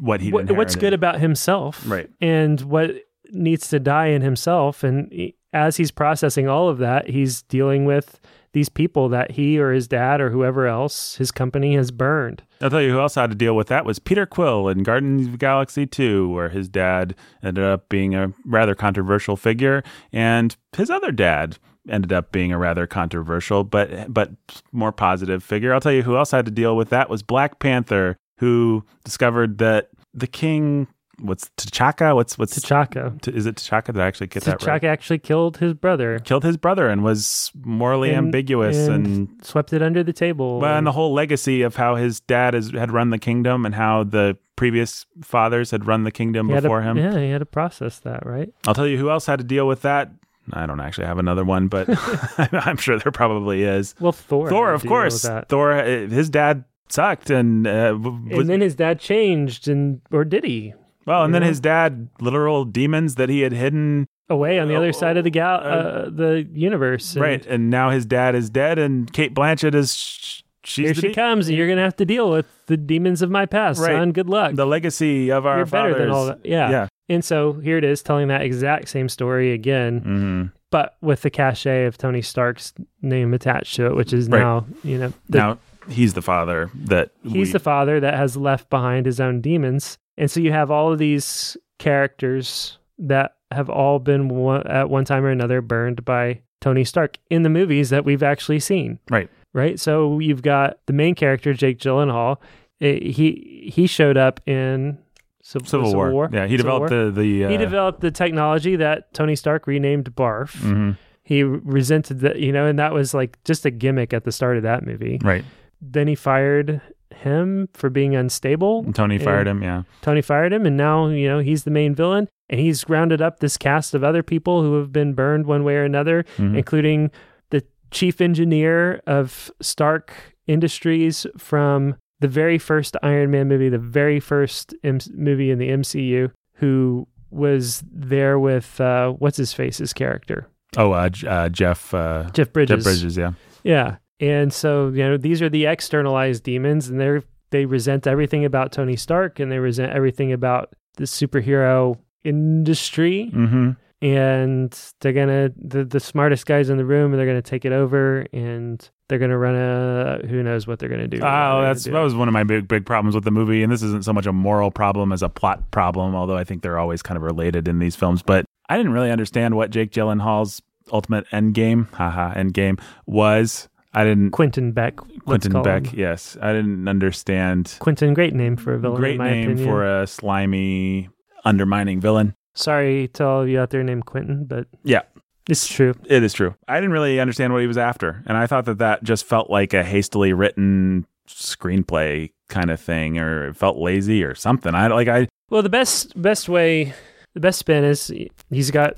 what he what, what's good about himself Right. and what needs to die in himself and he- as he's processing all of that he's dealing with these people that he or his dad or whoever else his company has burned I'll tell you who else had to deal with that was Peter Quill in Guardians of Galaxy 2, where his dad ended up being a rather controversial figure, and his other dad ended up being a rather controversial but but more positive figure. I'll tell you who else had to deal with that was Black Panther, who discovered that the king what's T'Chaka? What's what's T'Chaka T- is it T'Chaka? I actually get that T'Chaka right? actually killed his brother Killed his brother and was morally And- ambiguous and, and swept it under the table well, and and- the whole legacy of how his dad has, had run the kingdom and how the previous fathers had run the kingdom he had to- before him. yeah he had to process that right I'll tell you who else had to deal with that. I don't actually have another one, but I'm sure there probably is. well thor Thor, of to deal with course. Thor, uh, his dad sucked, and uh, was, and then his dad changed and or did he well, and then his dad, literal demons that he had hidden, away on the other side of the gal uh, uh, the universe and right? And now his dad is dead, and Cate Blanchett is sh- she's Here she de- comes, and you're gonna have to deal with the demons of my past, Right. son. Good luck. the legacy of our you're better than all that. Yeah. yeah. And so here it is, telling that exact same story again, hmm but with the cachet of Tony Stark's name attached to it, which is Right. now, you know, the, now he's the father that he's we, the father that has left behind his own demons, and so you have all of these characters that have all been one, at one time or another burned by Tony Stark in the movies that we've actually seen. right. right? So you've got the main character, Jake Gyllenhaal. Eh, he he showed up in Civil, Civil, War. Yeah, he Civil developed War. the the. Uh, he developed the technology that Tony Stark renamed Barf. mhm, He resented that, you know, and that was like just a gimmick at the start of that movie. right. Then he fired him for being unstable. And Tony And- fired him. Yeah. Tony fired him, and now you know he's the main villain. And he's rounded up this cast of other people who have been burned one way or another, Mhm. including the chief engineer of Stark Industries from the very first Iron Man movie, the very first M- movie in the MCU, who was there with uh, what's his face's character, Oh, uh, uh, Jeff. Uh, Jeff Bridges. Jeff Bridges. Yeah. Yeah, and so you know these are the externalized demons, and they're they resent everything about Tony Stark, and they resent everything about the superhero industry Mm-hmm. and they're gonna the, the smartest guys in the room and they're gonna take it over and they're gonna run a who knows what they're gonna do. Oh, that's do. that was one of my big big problems with the movie, and this isn't so much a moral problem as a plot problem, although I think they're always kind of related in these films. But I didn't really understand what Jake Gyllenhaal's ultimate end game, haha, end game was. I didn't. Quentin Beck. Quentin Beck, him. yes, I didn't understand. Quentin, great name for a villain. Great name opinion. for a slimy, undermining villain. Sorry to all of you out there named Quentin, but Yeah, it's true. It is true. I didn't really understand what he was after, and I thought that that just felt like a hastily written screenplay kind of thing, or it felt lazy or something. I like I Well, the best best way, the best spin is he's got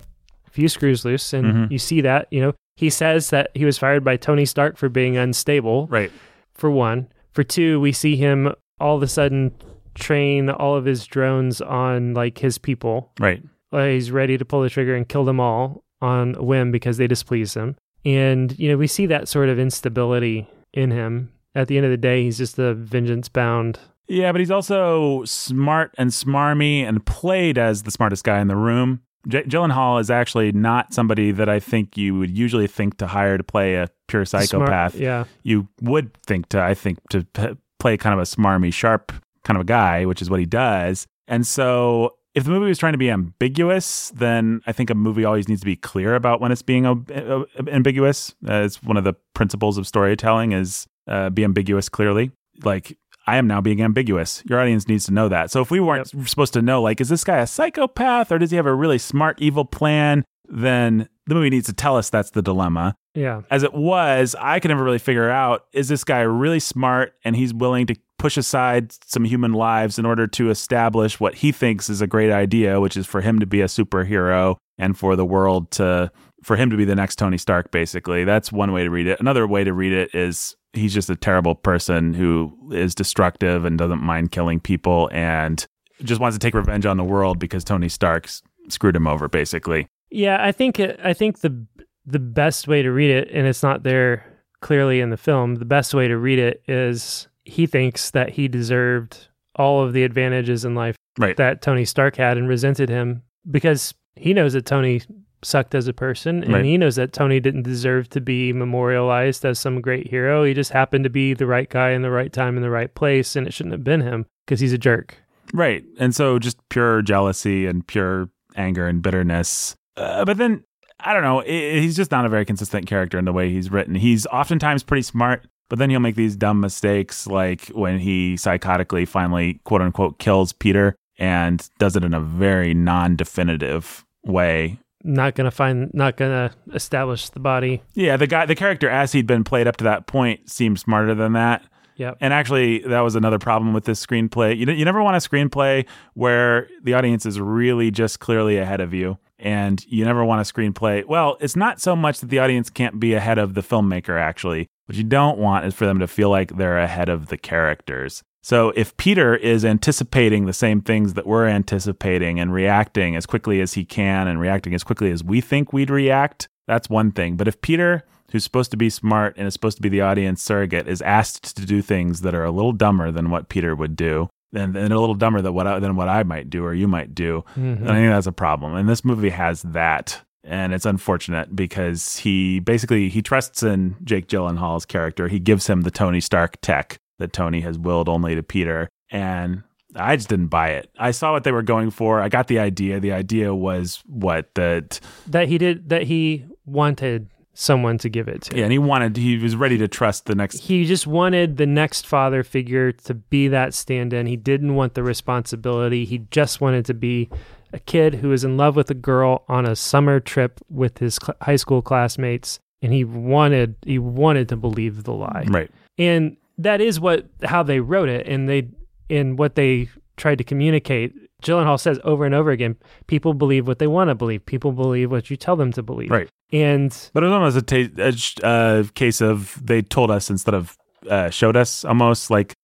a few screws loose, and Mhm. you see that. You know, he says that he was fired by Tony Stark for being unstable. right. for one. For two, we see him all of a sudden train all of his drones on like his people. Right. Uh, he's ready to pull the trigger and kill them all on a whim because they displease him. And, you know, we see that sort of instability in him. At the end of the day, he's just a vengeance bound. Yeah, but he's also smart and smarmy and played as the smartest guy in the room. J- Gyllenhaal is actually not somebody that I think you would usually think to hire to play a pure psychopath. Smart, yeah. You would think to, I think, to p- play kind of a smarmy, sharp kind of a guy, which is what he does. And so if the movie was trying to be ambiguous, then I think a movie always needs to be clear about when it's being uh, ambiguous. Uh, it's one of the principles of storytelling is uh, be ambiguous clearly. Like I am now being ambiguous. Your audience needs to know that. So if we weren't yep. supposed to know, like, is this guy a psychopath or does he have a really smart, evil plan? Then the movie needs to tell us that's the dilemma. Yeah. As it was, I could never really figure out is this guy really smart and he's willing to push aside some human lives in order to establish what he thinks is a great idea, which is for him to be a superhero and for the world to for him to be the next Tony Stark basically. That's one way to read it. Another way to read it is he's just a terrible person who is destructive and doesn't mind killing people and just wants to take revenge on the world because Tony Stark screwed him over basically. Yeah, I think I think the the best way to read it and it's not there clearly in the film, the best way to read it is he thinks that he deserved all of the advantages in life right. that Tony Stark had and resented him because he knows that Tony sucked as a person and right. he knows that Tony didn't deserve to be memorialized as some great hero. He just happened to be the right guy in the right time in the right place and it shouldn't have been him because he's a jerk. Right. And so just pure jealousy and pure anger and bitterness. Uh, but then I don't know, it, he's just not a very consistent character in the way he's written. He's oftentimes pretty smart, but then he'll make these dumb mistakes like when he psychotically finally quote unquote kills Peter and does it in a very non-definitive way not gonna find not gonna establish the body. Yeah the guy the character as he'd been played up to that point seemed smarter than that. Yeah and actually that was another problem with this screenplay. You, you never want a screenplay where the audience is really just clearly ahead of you and you never want a screenplay well it's not so much that the audience can't be ahead of the filmmaker actually. What you don't want is for them to feel like they're ahead of the characters so if Peter is anticipating the same things that we're anticipating and reacting as quickly as he can and reacting as quickly as we think we'd react, that's one thing. But if Peter, who's supposed to be smart and is supposed to be the audience surrogate, is asked to do things that are a little dumber than what Peter would do, and, and a little dumber than what I, than what I might do or you might do, mm-hmm. I think that's a problem. And this movie has that and it's unfortunate because he basically he trusts in Jake Gyllenhaal's character. He gives him the Tony Stark tech that Tony has willed only to Peter. And I just didn't buy it. I saw what they were going for. I got the idea. The idea was what that that he did that he wanted someone to give it to. Yeah, and he wanted he was ready to trust the next He just wanted the next father figure to be that stand-in. He didn't want the responsibility. He just wanted to be a kid who was in love with a girl on a summer trip with his cl- high school classmates and he wanted he wanted to believe the lie. Right. And that is what how they wrote it and they in what they tried to communicate. Gyllenhaal says over and over again, people believe what they want to believe. People believe what you tell them to believe. Right. And but it was almost a, ta- a uh, case of they told us instead of uh, showed us. Almost like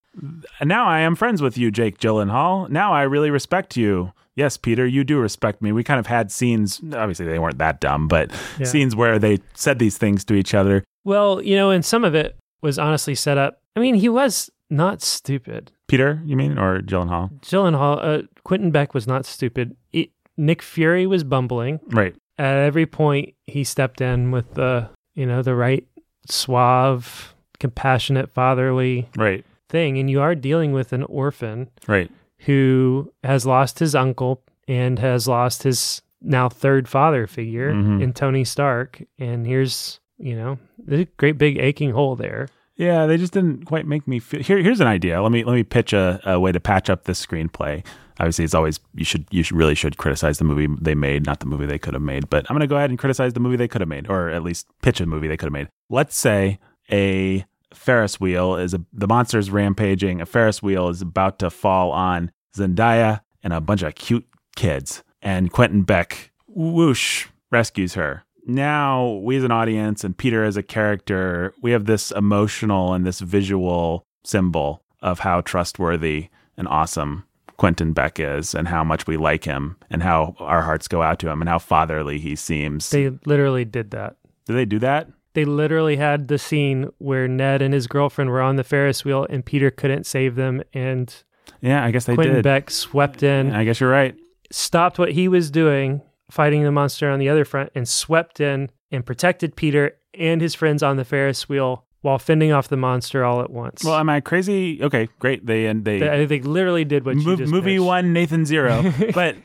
now I am friends with you, Jake Gyllenhaal. Now I really respect you. Yes, Peter, you do respect me. We kind of had scenes. Obviously, they weren't that dumb, but yeah. scenes where they said these things to each other. Well, you know, and some of it was honestly set up I mean, he was not stupid. Peter, you mean, or Gyllenhaal? Gyllenhaal, uh, Quentin Beck was not stupid. It, Nick Fury was bumbling. Right. At every point, he stepped in with the, you know, the right suave, compassionate, fatherly right thing. And you are dealing with an orphan, right, who has lost his uncle and has lost his now third father figure mm-hmm. in Tony Stark. And here's, you know, a great big aching hole there. Yeah, they just didn't quite make me feel. Here, here's an idea. Let me let me pitch a, a way to patch up this screenplay. Obviously, it's always you should you should really should criticize the movie they made, not the movie they could have made. But I'm going to go ahead and criticize the movie they could have made, or at least pitch a movie they could have made. Let's say a Ferris wheel is a, the monster's rampaging. A Ferris wheel is about to fall on Zendaya and a bunch of cute kids, and Quentin Beck whoosh rescues her now we as an audience and Peter as a character, we have this emotional and this visual symbol of how trustworthy and awesome Quentin Beck is and how much we like him and how our hearts go out to him and how fatherly he seems. They literally did that. Did they do that? They literally had the scene where Ned and his girlfriend were on the Ferris wheel and Peter couldn't save them and Yeah, I guess they Quentin did. Beck swept in, I guess you're right. stopped what he was doing, fighting the monster on the other front, and swept in and protected Peter and his friends on the Ferris wheel while fending off the monster all at once. Well, am I crazy? Okay, great. They and they, they, they literally did what you just movie pitched. one, Nathan zero. but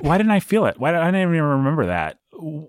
why didn't I feel it? Why did, I didn't even remember that?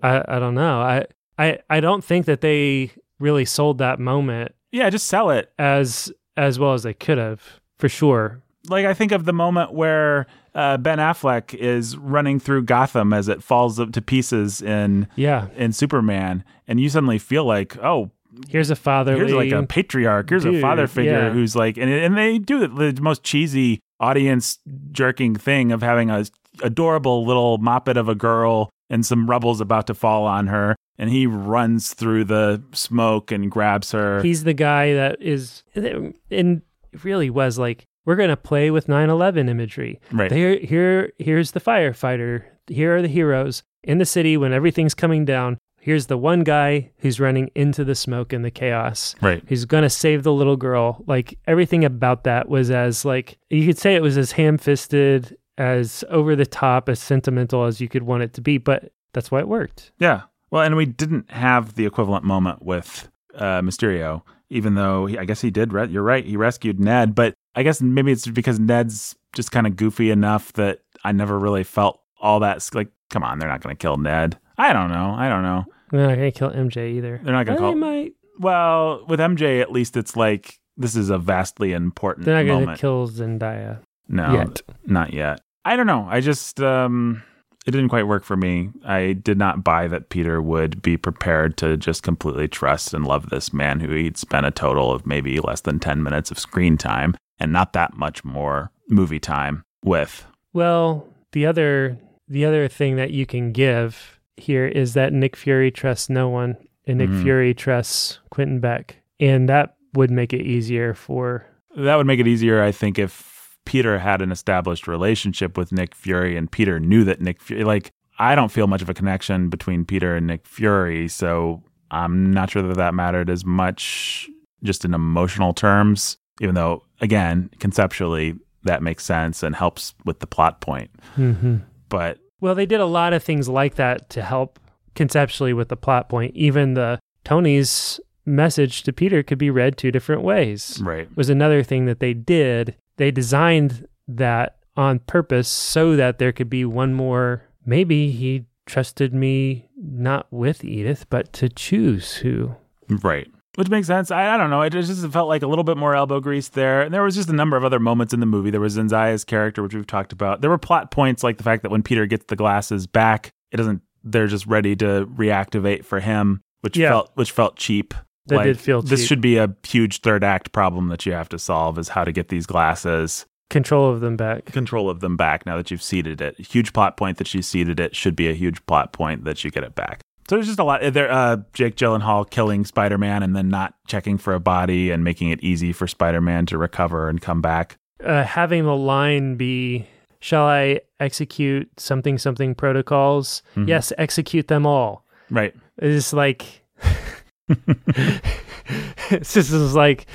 I, I don't know. I, I I don't think that they really sold that moment Yeah, just sell it. as as well as they could have, for sure. Like I think of the moment where uh, Ben Affleck is running through Gotham as it falls up to pieces in Yeah. in Superman, and you suddenly feel like, oh, Here's a father. here's like a patriarch, here's a father figure yeah. who's like, and and they do the, the most cheesy audience jerking thing of having a adorable little moppet of a girl and some rubble's about to fall on her, and he runs through the smoke and grabs her. He's the guy that is, and really was like we're gonna play with 9/11 imagery. right. Here, here, here's the firefighter. Here are the heroes in the city when everything's coming down. Here's the one guy who's running into the smoke and the chaos. right. He's gonna save the little girl. Like everything about that was as like you could say it was as ham-fisted, as over the top, as sentimental as you could want it to be. But that's why it worked. Yeah. Well, and we didn't have the equivalent moment with uh, Mysterio, even though he, I guess he did. Re- you're right. He rescued Ned, but I guess maybe it's because Ned's just kind of goofy enough that I never really felt all that. Like, come on, they're not going to kill Ned. I don't know. I don't know. They're not gonna kill MJ either. They're not going to call. They might. Well, with MJ, at least it's like this is a vastly important They're not gonna kill Zendaya no, yet. not yet. I don't know. I just um it didn't quite work for me. I did not buy that Peter would be prepared to just completely trust and love this man who he'd spent a total of maybe less than 10 minutes of screen time and not that much more movie time with. Well, the other the other thing that you can give here is that Nick Fury trusts no one, and Nick Mhm. Fury trusts Quentin Beck, and that would make it easier for. That would make it easier I think if Peter had an established relationship with Nick Fury and Peter knew that Nick Fury like I don't feel much of a connection between Peter and Nick Fury, so I'm not sure that that mattered as much just in emotional terms, even though, again, conceptually, that makes sense and helps with the plot point. Mm-hmm. But Well, they did a lot of things like that to help conceptually with the plot point. Even the Tony's message to Peter could be read two different ways. right, Was another thing that they did. They designed that on purpose so that there could be one more. Maybe he trusted me not with Edith, but to choose who. right. Which makes sense. I, I don't know. It just felt like a little bit more elbow grease there. And there was just a number of other moments in the movie. There was Zendaya's character, which we've talked about. There were plot points like the fact that when Peter gets the glasses back, it doesn't. They're just ready to reactivate for him, which Yeah. felt which felt cheap. That Like, did feel This cheap. should be a huge third act problem that you have to solve: is how to get these glasses, Control of them back. control of them back. Now that you've seeded it, huge plot point that you seeded it should be a huge plot point that you get it back. So there's just a lot. There, uh, Jake Gyllenhaal killing Spider-Man and then not checking for a body and making it easy for Spider-Man to recover and come back. Uh, having the line be, "Shall I execute something something protocols?" Mhm. Yes, execute them all. Right. It's like it's just is like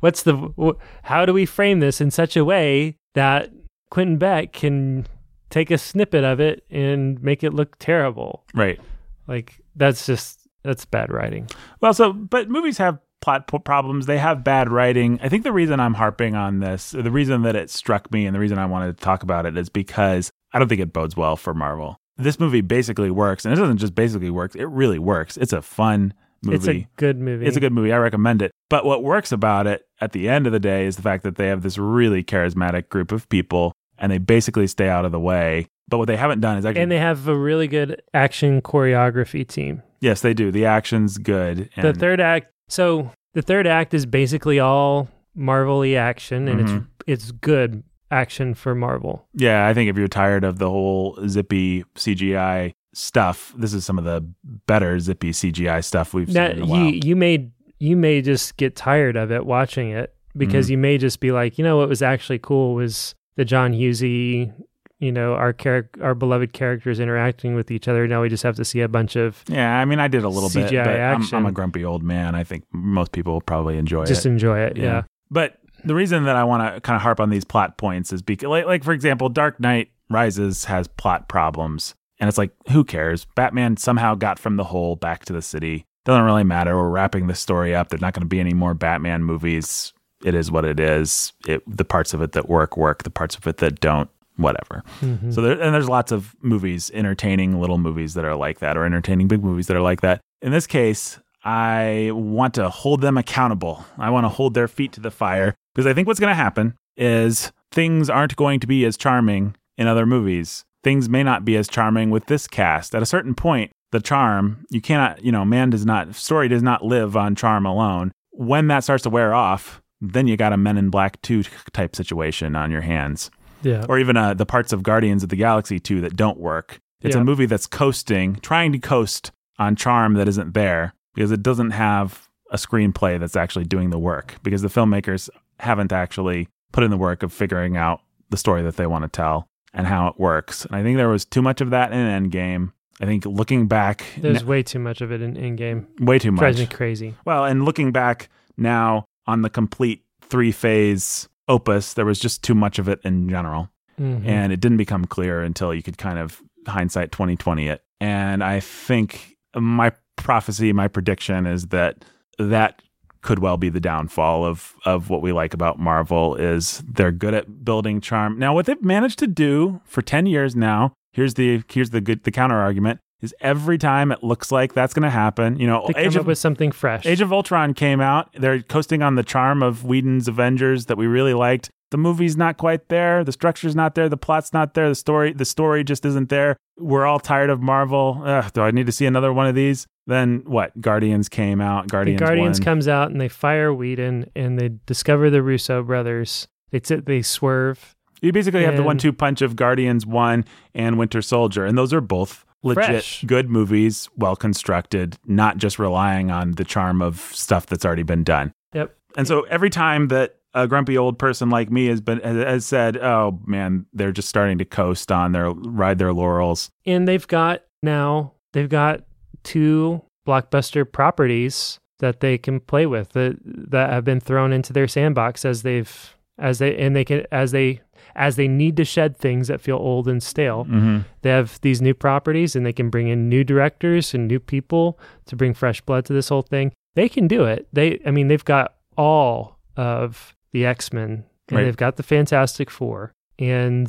what's the how do we frame this in such a way that Quentin Beck can take a snippet of it and make it look terrible Right. like that's just that's bad writing Well, so but movies have plot po- problems. They have bad writing. I think the reason I'm harping on this, the reason that it struck me, and the reason I wanted to talk about it is because I don't think it bodes well for Marvel. This movie basically works, and it doesn't just basically works. It really works. It's a fun movie. it's a good movie It's a good movie. I recommend it. But what works about it at the end of the day is the fact that they have this really charismatic group of people and they basically stay out of the way. But what they haven't done is actually and they have a really good action choreography team yes, they do. The action's good. the third act so the third act is basically all marvelly action and Mhm. it's it's good action for marvel yeah, I think if you're tired of the whole zippy CGI stuff, this is some of the better zippy CGI stuff we've Now, seen in a while. you you may you may just get tired of it watching it because Mhm. you may just be like, you know, what was actually cool was the John Hughesy, you know, our char- our beloved characters interacting with each other. Now we just have to see a bunch of Yeah, I mean, I did a little bit, CGI but I'm, action. I'm a grumpy old man. I think most people will probably enjoy just it. Just enjoy it. Yeah. But the reason that I want to kind of harp on these plot points is because, like, like, for example, Dark Knight Rises has plot problems. And it's like, who cares? Batman somehow got from the hole back to the city. Doesn't really matter. We're wrapping the story up. There's not going to be any more Batman movies. It is what it is. It, the parts of it that work, work. The parts of it that don't, whatever. Mhm. So there, and there's lots of movies, entertaining little movies that are like that, or entertaining big movies that are like that. In this case, I want to hold them accountable. I want to hold their feet to the fire because I think what's going to happen is things aren't going to be as charming in other movies. Things may not be as charming with this cast. At a certain point, the charm, you cannot, you know, man does not, story does not live on charm alone. When that starts to wear off, then you got a Men in Black 2 type situation on your hands yeah. or even uh, the parts of Guardians of the Galaxy 2 that don't work. It's Yeah. a movie that's coasting, trying to coast on charm that isn't there because it doesn't have a screenplay that's actually doing the work because the filmmakers haven't actually put in the work of figuring out the story that they want to tell and how it works. And I think there was too much of that in Endgame. I think looking back, There's n- way too much of it in, Endgame. way too much. Drives me crazy. Well, and looking back now on the complete three phase opus, there was just too much of it in general Mhm. and it didn't become clear until you could kind of hindsight 2020 it and i think my prophecy my prediction is that that could well be the downfall of of what we like about marvel is they're good at building charm now what they've managed to do for 10 years now here's the here's the good the counter argument is every time it looks like that's going to happen you know they Age come of, up with something fresh. Age of Ultron came out. They're coasting on the charm of Whedon's Avengers that we really liked. The movie's not quite there. The structure's not there. The plot's not there. The story, the story just isn't there. We're all tired of Marvel. Ugh, do I need to see another one of these? Then what? Guardians came out. the Guardians. Guardians won. comes out and they fire Whedon and they discover the Russo brothers. They t- they swerve. You basically have the one-two punch of Guardians One and Winter Soldier, and those are both legit Fresh. good movies, well constructed, not just relying on the charm of stuff that's already been done. Yep. And so every time that a grumpy old person like me has been has said, "Oh man, they're just starting to coast on their ride their laurels." And they've got now they've got two blockbuster properties that they can play with that that have been thrown into their sandbox as they've as they and they can as they as they need to shed things that feel old and stale. Mm-hmm. They have these new properties and they can bring in new directors and new people to bring fresh blood to this whole thing. They can do it. They I mean they've got all of the X-Men and Right. they've got the Fantastic 4 and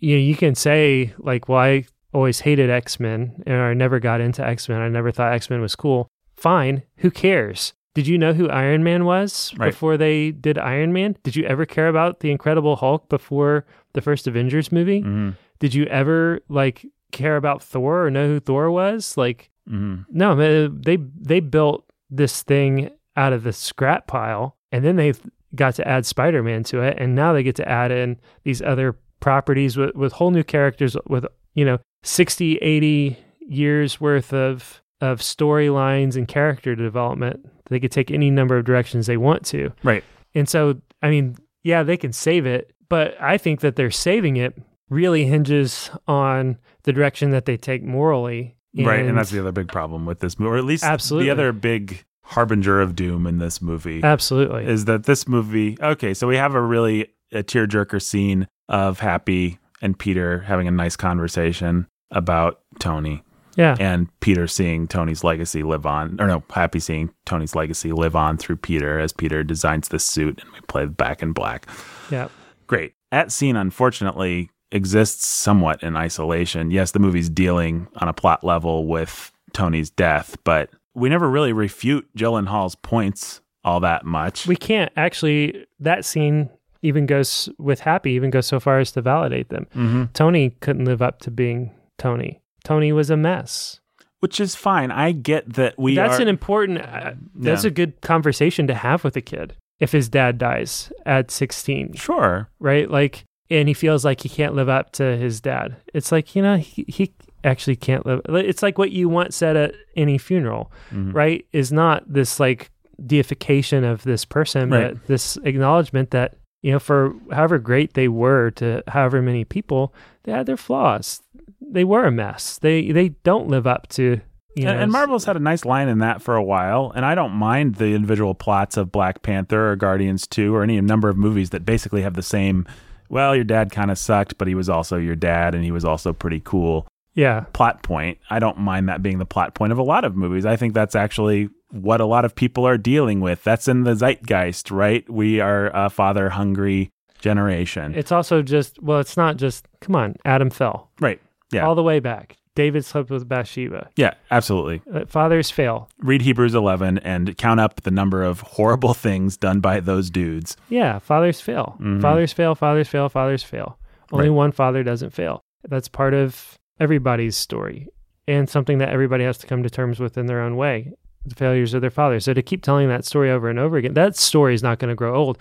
you know you can say like well I always hated X-Men and I never got into X-Men. I never thought X-Men was cool. Fine, who cares? Did you know who Iron Man was Right. before they did Iron Man? Did you ever care about the Incredible Hulk before the first Avengers movie? Mm-hmm. did you ever like care about Thor or know who Thor was? Like, Mm-hmm. no, they they built this thing out of the scrap pile, and then they got to add Spider Man to it, and now they get to add in these other properties with with whole new characters with you know 60, 80 years worth of of storylines and character development. They could take any number of directions they want to. Right. And so, I mean, yeah, they can save it, but I think that they're saving it really hinges on the direction that they take morally. right, and that's the other big problem with this movie, or at least Absolutely. the other big harbinger of doom in this movie absolutely. is that this movie. Okay, so we have a really a tearjerker scene of Happy and Peter having a nice conversation about Tony. yeah. and Peter seeing Tony's legacy live on, or no, Happy seeing Tony's legacy live on through Peter as Peter designs the suit and we play back in black. Yeah. Great. That scene, unfortunately, exists somewhat in isolation. Yes, the movie's dealing on a plot level with Tony's death, but we never really refute Hall's points all that much. We can't actually, that scene even goes with Happy, even goes so far as to validate them. hmm Tony couldn't live up to being Tony. Tony was a mess. Which is fine. I get that we that's are. an important, uh, that's Yeah. a good conversation to have with a kid if his dad dies at 16. sure. right? Like, and he feels like he can't live up to his dad. It's like, you know, he, he actually can't live. It's like what you want said at any funeral, Mhm. right? Is not this like deification of this person, Right. but this acknowledgement that you know, for however great they were to however many people, they had their flaws. They were a mess. They they don't live up to you know. and, and Marvel's had a nice line in that for a while, and I don't mind the individual plots of Black Panther or Guardians 2 or any number of movies that basically have the same, well, your dad kind of sucked, but he was also your dad and he was also pretty cool yeah, plot point. I don't mind that being the plot point of a lot of movies. I think that's actually what a lot of people are dealing with. That's in the zeitgeist, right? We are a father hungry generation. it's also just well, it's not just come on, Adam fell right. Yeah. all the way back. David slept with Bathsheba. yeah, absolutely. Uh, fathers fail. Read Hebrews 11 and count up the number of horrible things done by those dudes. Yeah, fathers fail. Mhm. Fathers fail. Fathers fail. Fathers fail. Only Right. one father doesn't fail. That's part of everybody's story and something that everybody has to come to terms with in their own way. The failures of their fathers. So to keep telling that story over and over again, that story is not going to grow old.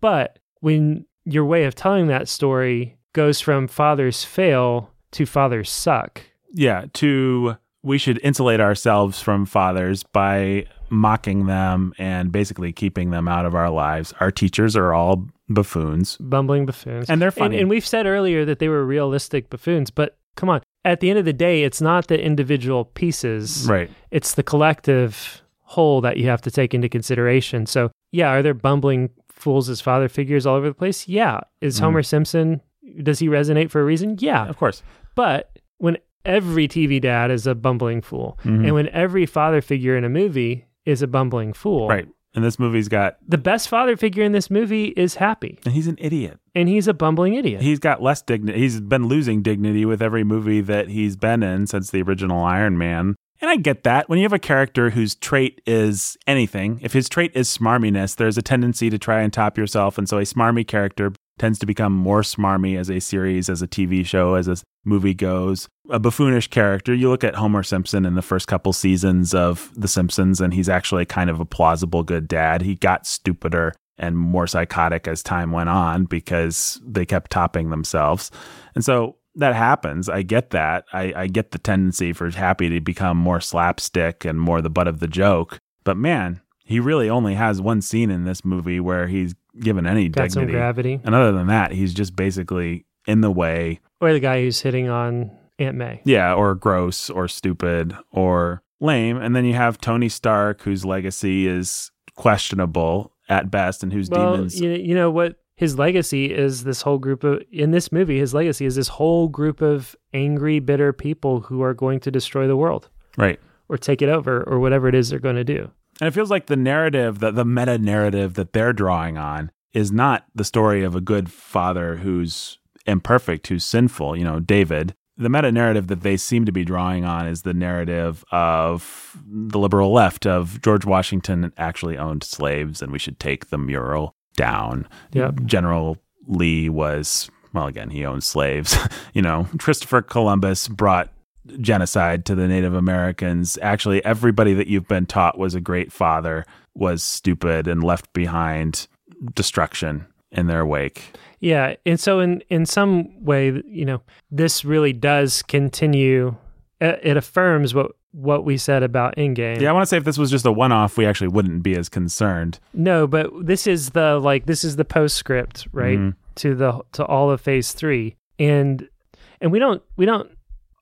But when your way of telling that story goes from fathers fail to fathers suck, Yeah, to we should insulate ourselves from fathers by mocking them and basically keeping them out of our lives. Our teachers are all buffoons. bumbling buffoons. And they're And, funny. and we've said earlier that they were realistic buffoons, but come on. At the end of the day, it's not the individual pieces. Right. It's the collective whole that you have to take into consideration. So, yeah, are there bumbling fools as father figures all over the place? Yeah. Is Mhm. Homer Simpson, does he resonate for a reason? Yeah. Of course. But when every TV dad is a bumbling fool, Mhm. and when every father figure in a movie is a bumbling fool, Right. And this movie's got the best father figure in this movie is happy, and he's an idiot. and he's a bumbling idiot. He's got less dignity. He's been losing dignity with every movie that he's been in since the original Iron Man. And I get that. When you have a character whose trait is anything, if his trait is smarminess, there's a tendency to try and top yourself. And so a smarmy character tends to become more smarmy as a series, as a TV show, as a movie goes. A buffoonish character, you look at Homer Simpson in the first couple seasons of The Simpsons, and he's actually kind of a plausible good dad. He got stupider and more psychotic as time went on because they kept topping themselves. And so that happens. I get that. I, I get the tendency for Happy to become more slapstick and more the butt of the joke. But man, he really only has one scene in this movie where he's given any Got some dignity. gravity. And other than that, he's just basically in the way. Or the guy who's hitting on Aunt May. Yeah, or gross or stupid or lame. And then you have Tony Stark, whose legacy is questionable at best and whose Well, demons. you, you know what? His legacy is this whole group of, in this movie, his legacy is this whole group of angry, bitter people who are going to destroy the world Right. or take it over or whatever it is they're going to do. And it feels like the narrative, the, the meta narrative that they're drawing on is not the story of a good father who's imperfect, who's sinful, you know, David. The meta narrative that they seem to be drawing on is the narrative of the liberal left of George Washington actually owned slaves and we should take the mural down. Yep. General Lee was, well, again, he owned slaves. you know, Christopher Columbus brought genocide to the Native Americans. Actually, everybody that you've been taught was a great father was stupid and left behind destruction in their wake. Yeah, and so in in some way, you know, this really does continue. It, it affirms what what we said about Endgame. Yeah, I want to say if this was just a one off, we actually wouldn't be as concerned. No, but this is the like this is the postscript, right? Mhm. To the to all of phase 3. And and we don't we don't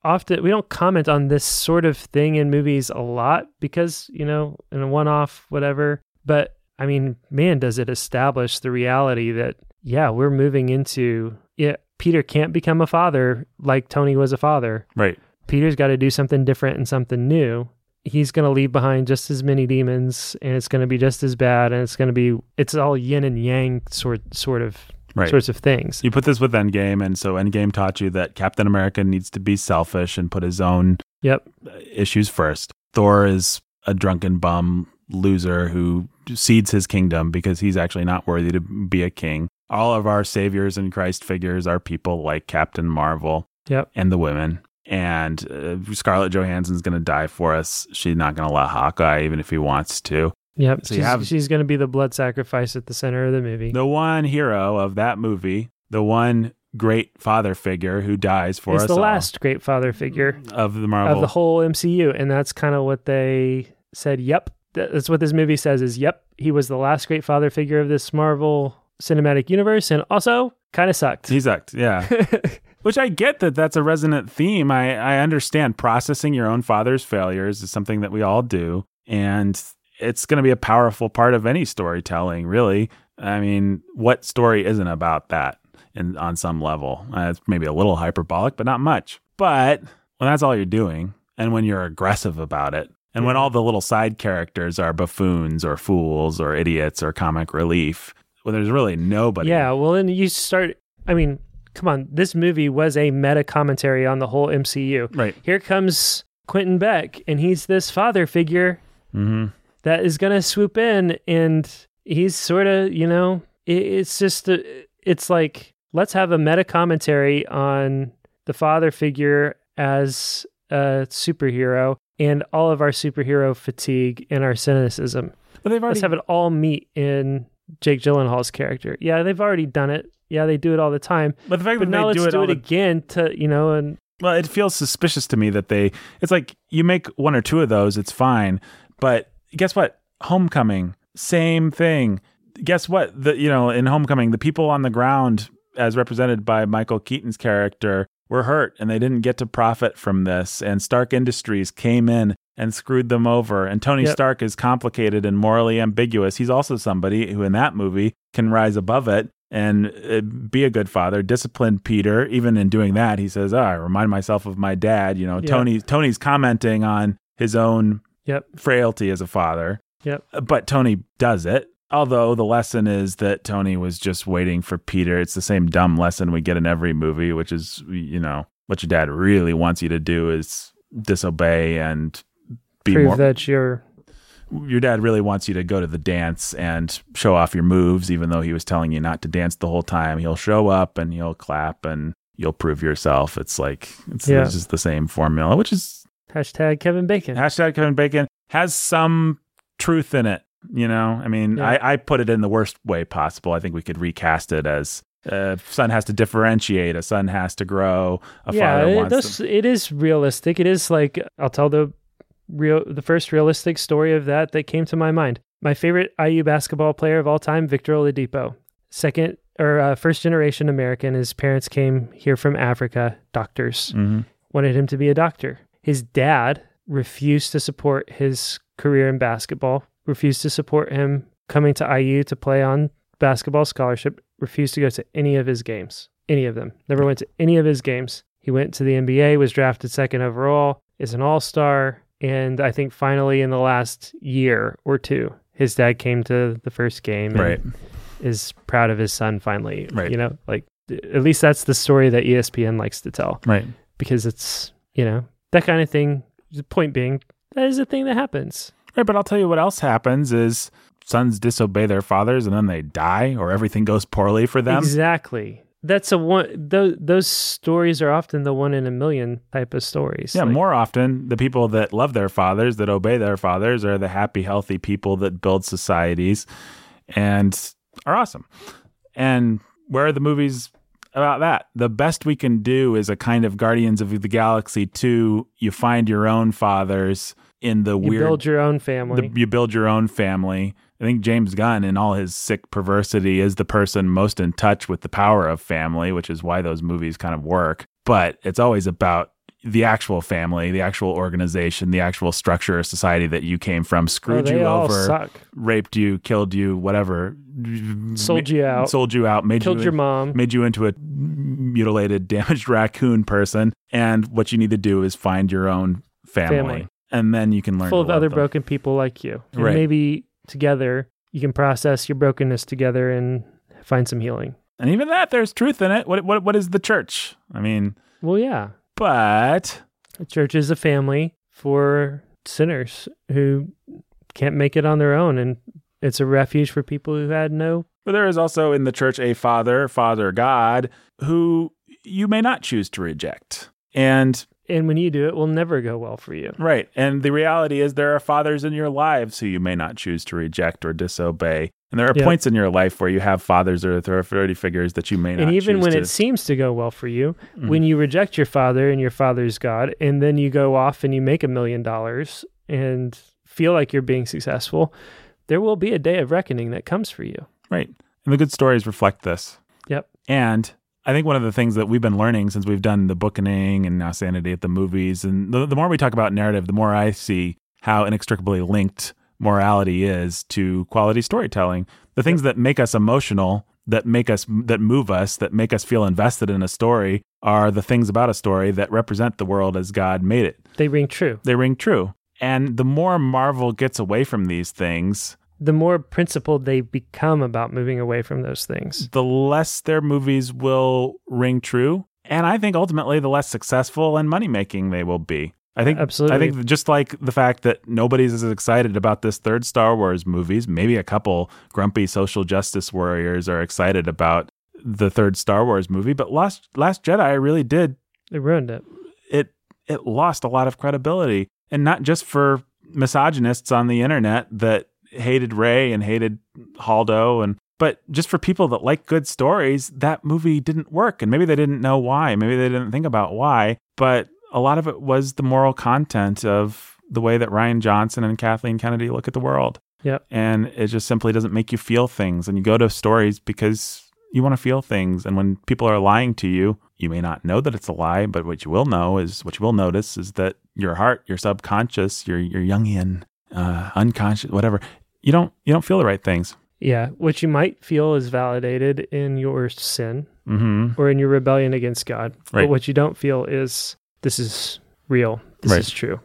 often we don't comment on this sort of thing in movies a lot because, you know, in a one-off whatever, but I mean, man, does it establish the reality that yeah, we're moving into yeah, Peter can't become a father like Tony was a father. Right. Peter's got to do something different and something new. He's going to leave behind just as many demons, and it's going to be just as bad, and it's going to be it's all yin and yang sort sort of Right. sorts of things. You put this with Endgame, and so Endgame taught you that Captain America needs to be selfish and put his own Yep. issues first. Thor is a drunken bum loser who cedes his kingdom because he's actually not worthy to be a king. All of our saviors and Christ figures are people like Captain Marvel Yep. and the women. And uh, Scarlett Johansson's going to die for us. She's not going to let Hawkeye, even if he wants to. Yep. So you she's have- she's going to be the blood sacrifice at the center of the movie. The one hero of that movie, the one great father figure who dies for it's us the all last great father figure of the Marvel. of the whole MCU, and that's kind of what they said. Yep, that's what this movie says is yep, he was the last great father figure of this Marvel cinematic universe and also kind of sucked. He sucked. Yeah. Which I get that that's a resonant theme. I, I understand processing your own father's failures is something that we all do. And it's going to be a powerful part of any storytelling, really. I mean, what story isn't about that in, on some level? Uh, it's maybe a little hyperbolic, but not much. But when that's all you're doing, and when you're aggressive about it, and when all the little side characters are buffoons or fools or idiots or comic relief, when there's really nobody. Yeah, well, then you start. I mean, come on, this movie was a meta commentary on the whole MCU. Right. Here comes Quentin Beck, and he's this father figure Mm-hmm. That is going to swoop in, and he's sort of, you know, it, it's just, a, it's like, let's have a meta commentary on the father figure as a superhero and all of our superhero fatigue and our cynicism. But they've already Let's have it all meet in Jake Gyllenhaal's character. Yeah, they've already done it. Yeah, they do it all the time. But the fact But that now they let's do it, do it the- again to, you know, and well, it feels suspicious to me that they. It's like you make one or two of those, it's fine. But guess what? Homecoming, same thing. Guess what? The you know in Homecoming, the people on the ground, as represented by Michael Keaton's character, were hurt and they didn't get to profit from this. And Stark Industries came in and screwed them over. And Tony Yep. Stark is complicated and morally ambiguous. He's also somebody who, in that movie, can rise above it and uh, be a good father, discipline Peter. Even in doing that, he says, oh, I remind myself of my dad. You know, Yeah. Tony Tony's commenting on his own yep, frailty as a father. Yep. But Tony does it. Although the lesson is that Tony was just waiting for Peter. It's the same dumb lesson we get in every movie, which is, you know, what your dad really wants you to do is disobey and be prove more. that you're Your dad really wants you to go to the dance and show off your moves, even though he was telling you not to dance the whole time. He'll show up and he'll clap and you'll prove yourself. It's like, it's, Yeah. it's just the same formula, which is hashtag Kevin Bacon. hashtag Kevin Bacon has some truth in it. You know, I mean, Yeah. I, I put it in the worst way possible. I think we could recast it as a son has to differentiate, a son has to grow, a yeah, father it, wants those- to. it is realistic. It is like I'll tell the real the first realistic story of that that came to my mind. My favorite IU basketball player of all time, Victor Oladipo. Second or uh, first generation American. His parents came here from Africa, doctors. Mhm. wanted him to be a doctor. His dad refused to support his career in basketball, refused to support him coming to IU to play on basketball scholarship, refused to go to any of his games, any of them. Never went to any of his games. He went to the NBA, was drafted second overall, is an all star. And I think finally in the last year or two, his dad came to the first game and Right. is proud of his son finally. Right. You know, like at least that's the story that ESPN likes to tell Right. because it's you know that kind of thing. The point being, that is a thing that happens. Right. But I'll tell you what else happens is sons disobey their fathers and then they die or everything goes poorly for them. Exactly. That's a one. Those those stories are often the one in a million type of stories. Yeah, Like, more often, the people that love their fathers, that obey their fathers, are the happy, healthy people that build societies and are awesome. And where are the movies about that? The best we can do is a kind of Guardians of the Galaxy 2. You find your own fathers in the You weird. You build your own family. the, you build your own family. I think James Gunn, in all his sick perversity, is the person most in touch with the power of family, which is why those movies kind of work. But it's always about the actual family, the actual organization, the actual structure of society that you came from, oh, screwed they you over, suck. raped you, killed you, whatever, Sold you out. sold you out, made Killed you your mom. made you into a mutilated, damaged raccoon person. And what you need to do is find your own family, Family. and then you can learn full of other them. broken people like you. And Right. maybe together you can process your brokenness together and find some healing. And even that, there's truth in it. What what what is the church? I mean, Well, yeah. But The church is a family for sinners who can't make it on their own, and it's a refuge for people who had no. but there is also in the church a father, Father God, who you may not choose to reject. And And when you do, it will never go well for you. right, and the reality is there are fathers in your lives who you may not choose to reject or disobey. And there are Yeah. points in your life where you have fathers or authority figures that you may not. And even when to- it seems to go well for you, Mm. when you reject your father and your father's God, and then you go off and you make a million dollars and feel like you're being successful, there will be a day of reckoning that comes for you. Right. And the good stories reflect this. Yep. And I think one of the things that we've been learning since we've done the bookening and now sanity at the movies, and the, the more we talk about narrative, the more I see how inextricably linked morality is to quality storytelling. The things that make us emotional, that make us, that move us, that make us feel invested in a story are the things about a story that represent the world as God made it. They ring true. They ring true. And the more Marvel gets away from these things, the more principled they become about moving away from those things. the less their movies will ring true. And I think ultimately, the less successful and money making they will be. I think Absolutely. I think just like the fact that nobody's as excited about this third Star Wars movies, maybe a couple grumpy social justice warriors are excited about the third Star Wars movie, but Last Last Jedi really did it ruined it. it it lost a lot of credibility and not just for misogynists on the internet that hated Rey and hated Haldo and but just for people that like good stories that movie didn't work and maybe they didn't know why maybe they didn't think about why but a lot of it was the moral content of the way that Rian Johnson and Kathleen Kennedy look at the world Yep. and it just simply doesn't make you feel things and you go to stories because you want to feel things and when people are lying to you you may not know that it's a lie but what you will know is what you will notice is that your heart your subconscious your your jungian uh, unconscious whatever you don't you don't feel the right things Yeah. What you might feel is validated in your sin mm-hmm. or in your rebellion against God. Right. But what you don't feel is this is real. This Right. is true.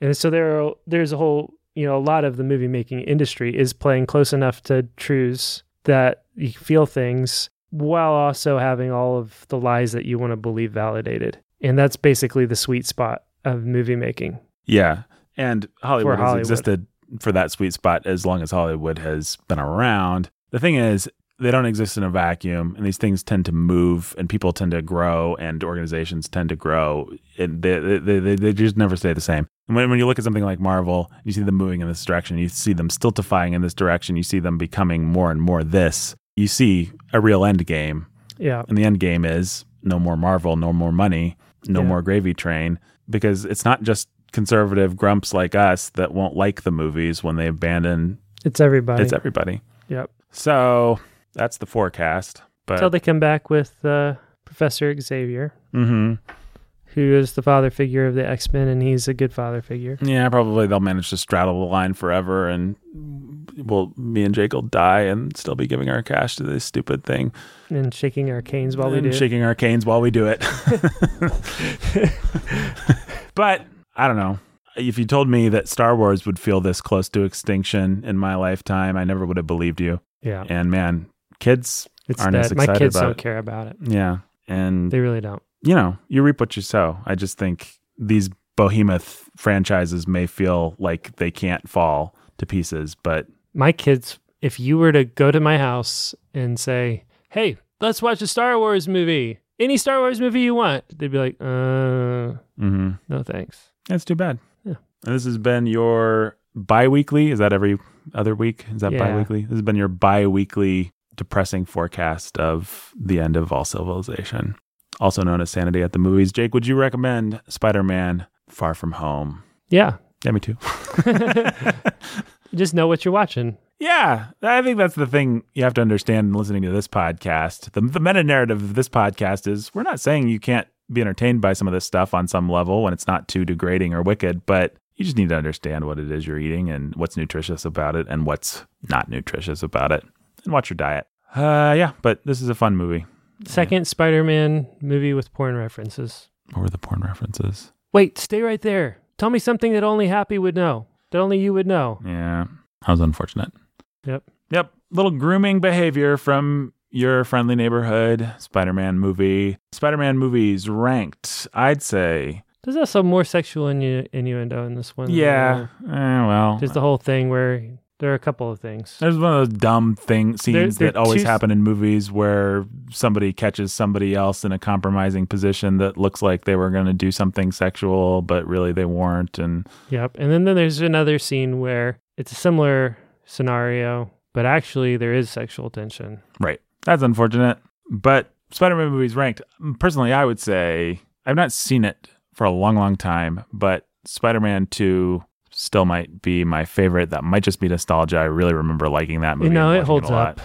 And so there are there's a whole you know, a lot of the movie making industry is playing close enough to truths that you feel things while also having all of the lies that you want to believe validated. And that's basically the sweet spot of movie making. yeah and hollywood, has Hollywood. existed for that sweet spot as long as hollywood has been around the thing is they don't exist in a vacuum and these things tend to move and people tend to grow and organizations tend to grow and they, they, they, they just never stay the same and when, when you look at something like marvel you see them moving in this direction you see them stultifying in this direction you see them becoming more and more this you see a real end game Yeah. and the end game is no more marvel no more money no Yeah. more gravy train because it's not just conservative grumps like us that won't like the movies when they abandon It's everybody. it's everybody yep. so that's the forecast. But Until they come back with uh, Professor Xavier, hmm who is the father figure of the X Men, and he's a good father figure. yeah, probably they'll manage to straddle the line forever, and well, me and Jake will die and still be giving our cash to this stupid thing And shaking our canes while we and do. it. shaking our canes while we do it. but I don't know. If you told me that Star Wars would feel this close to extinction in my lifetime, I never would have believed you. yeah, And man, kids, it's aren't as dead. My kids about don't it. care about it. yeah, and They really don't. you know, you reap what you sow. I just think these behemoth franchises may feel like they can't fall to pieces, but My kids, if you were to go to my house and say, "Hey, let's watch a Star Wars movie," any Star Wars movie you want, they'd be like, "Uh, hmm no thanks." that's too bad. Yeah. And this has been your bi-weekly. Is that every other week? Is that Yeah. bi-weekly? This has been your bi-weekly depressing forecast of the end of all civilization, also known as Sanity at the Movies. Jake, would you recommend Spider-Man Far From Home? Yeah, Yeah, me too. just know what you're watching. Yeah, I think that's the thing you have to understand in listening to this podcast. The, the meta narrative of this podcast is we're not saying you can't be entertained by some of this stuff on some level when it's not too degrading or wicked, but you just need to understand what it is you're eating and what's nutritious about it and what's not nutritious about it and watch your diet. Uh, yeah, but this is a fun movie. Second Spider-Man movie with porn references. What were the porn references? Wait, stay right there. Tell me something that only Happy would know. That only you would know. Yeah, that was unfortunate. Yep. Yep. Little grooming behavior from your friendly neighborhood Spider Man movie. Spider Man movies ranked, I'd say. There's also more sexual innu- innuendo in this one. Yeah. Eh, well, Just the whole thing where there are a couple of things. there's one of those dumb thing scenes there that always two- happen in movies where somebody catches somebody else in a compromising position that looks like they were going to do something sexual, but really they weren't. And Yep. And then, then there's another scene where it's a similar scenario, but actually there is sexual tension. Right. That's unfortunate. But Spider Man movies ranked. Personally, I would say I've not seen it for a long, long time, but Spider Man 2, still might be my favorite. That might just be nostalgia. I really remember liking that movie. You know, it holds lot. up.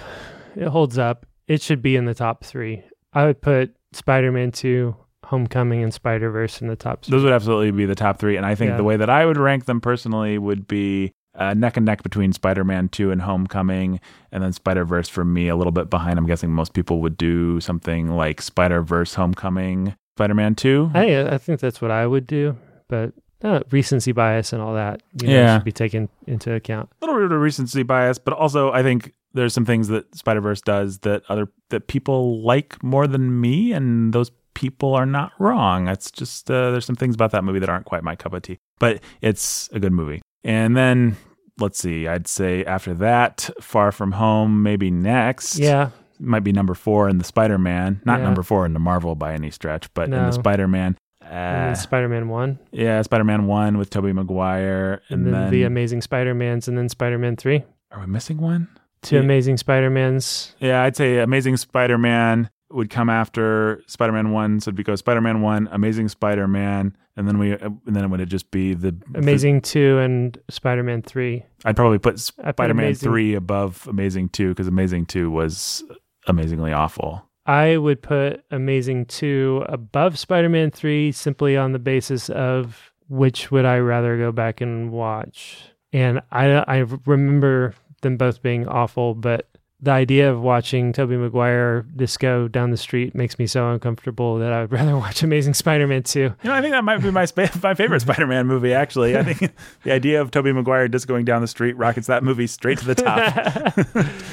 It holds up. It should be in the top three. I would put Spider Man 2, Homecoming, and Spider Verse in the top three. Those would absolutely be the top three. And I think Yeah. the way that I would rank them personally would be uh, neck and neck between Spider Man 2 and Homecoming, and then Spider Verse for me a little bit behind. I'm guessing most people would do something like Spider Verse Homecoming, Spider Man 2. I, I think that's what I would do, but uh, recency bias and all that you know, Yeah. should be taken into account. a little bit of recency bias, but also I think there's some things that Spider Verse does that other that people like more than me, and those people are not wrong. It's just uh, there's some things about that movie that aren't quite my cup of tea, but it's a good movie. And then let's see, I'd say after that, Far From Home, maybe next. Yeah, might be number four in the Spider Man, not Yeah. number four in the Marvel by any stretch, but in the Spider Man. Uh, Spider Man 1, yeah, Spider Man one with Tobey Maguire, and, and, then, then, The Amazing Spider Mans, and then Spider Man 3. are we missing one? Two Yeah. Amazing Spider Mans. Yeah, I'd say Amazing Spider Man would come after Spider Man One, so it'd be go Spider Man One, Amazing Spider Man, and then we, and then it would just be the Amazing 2 and Spider Man 3. I'd probably put Spider Man Three above Amazing Two because Amazing Two was amazingly awful. I would put Amazing 2 above Spider Man 3 simply on the basis of which would I rather go back and watch. And I, I remember them both being awful, but the idea of watching Tobey Maguire disco down the street makes me so uncomfortable that I would rather watch Amazing Spider Man 2. You know, I think that might be my spa- my favorite Spider Man movie. Actually, I think the idea of Tobey Maguire just going down the street rockets that movie straight to the top.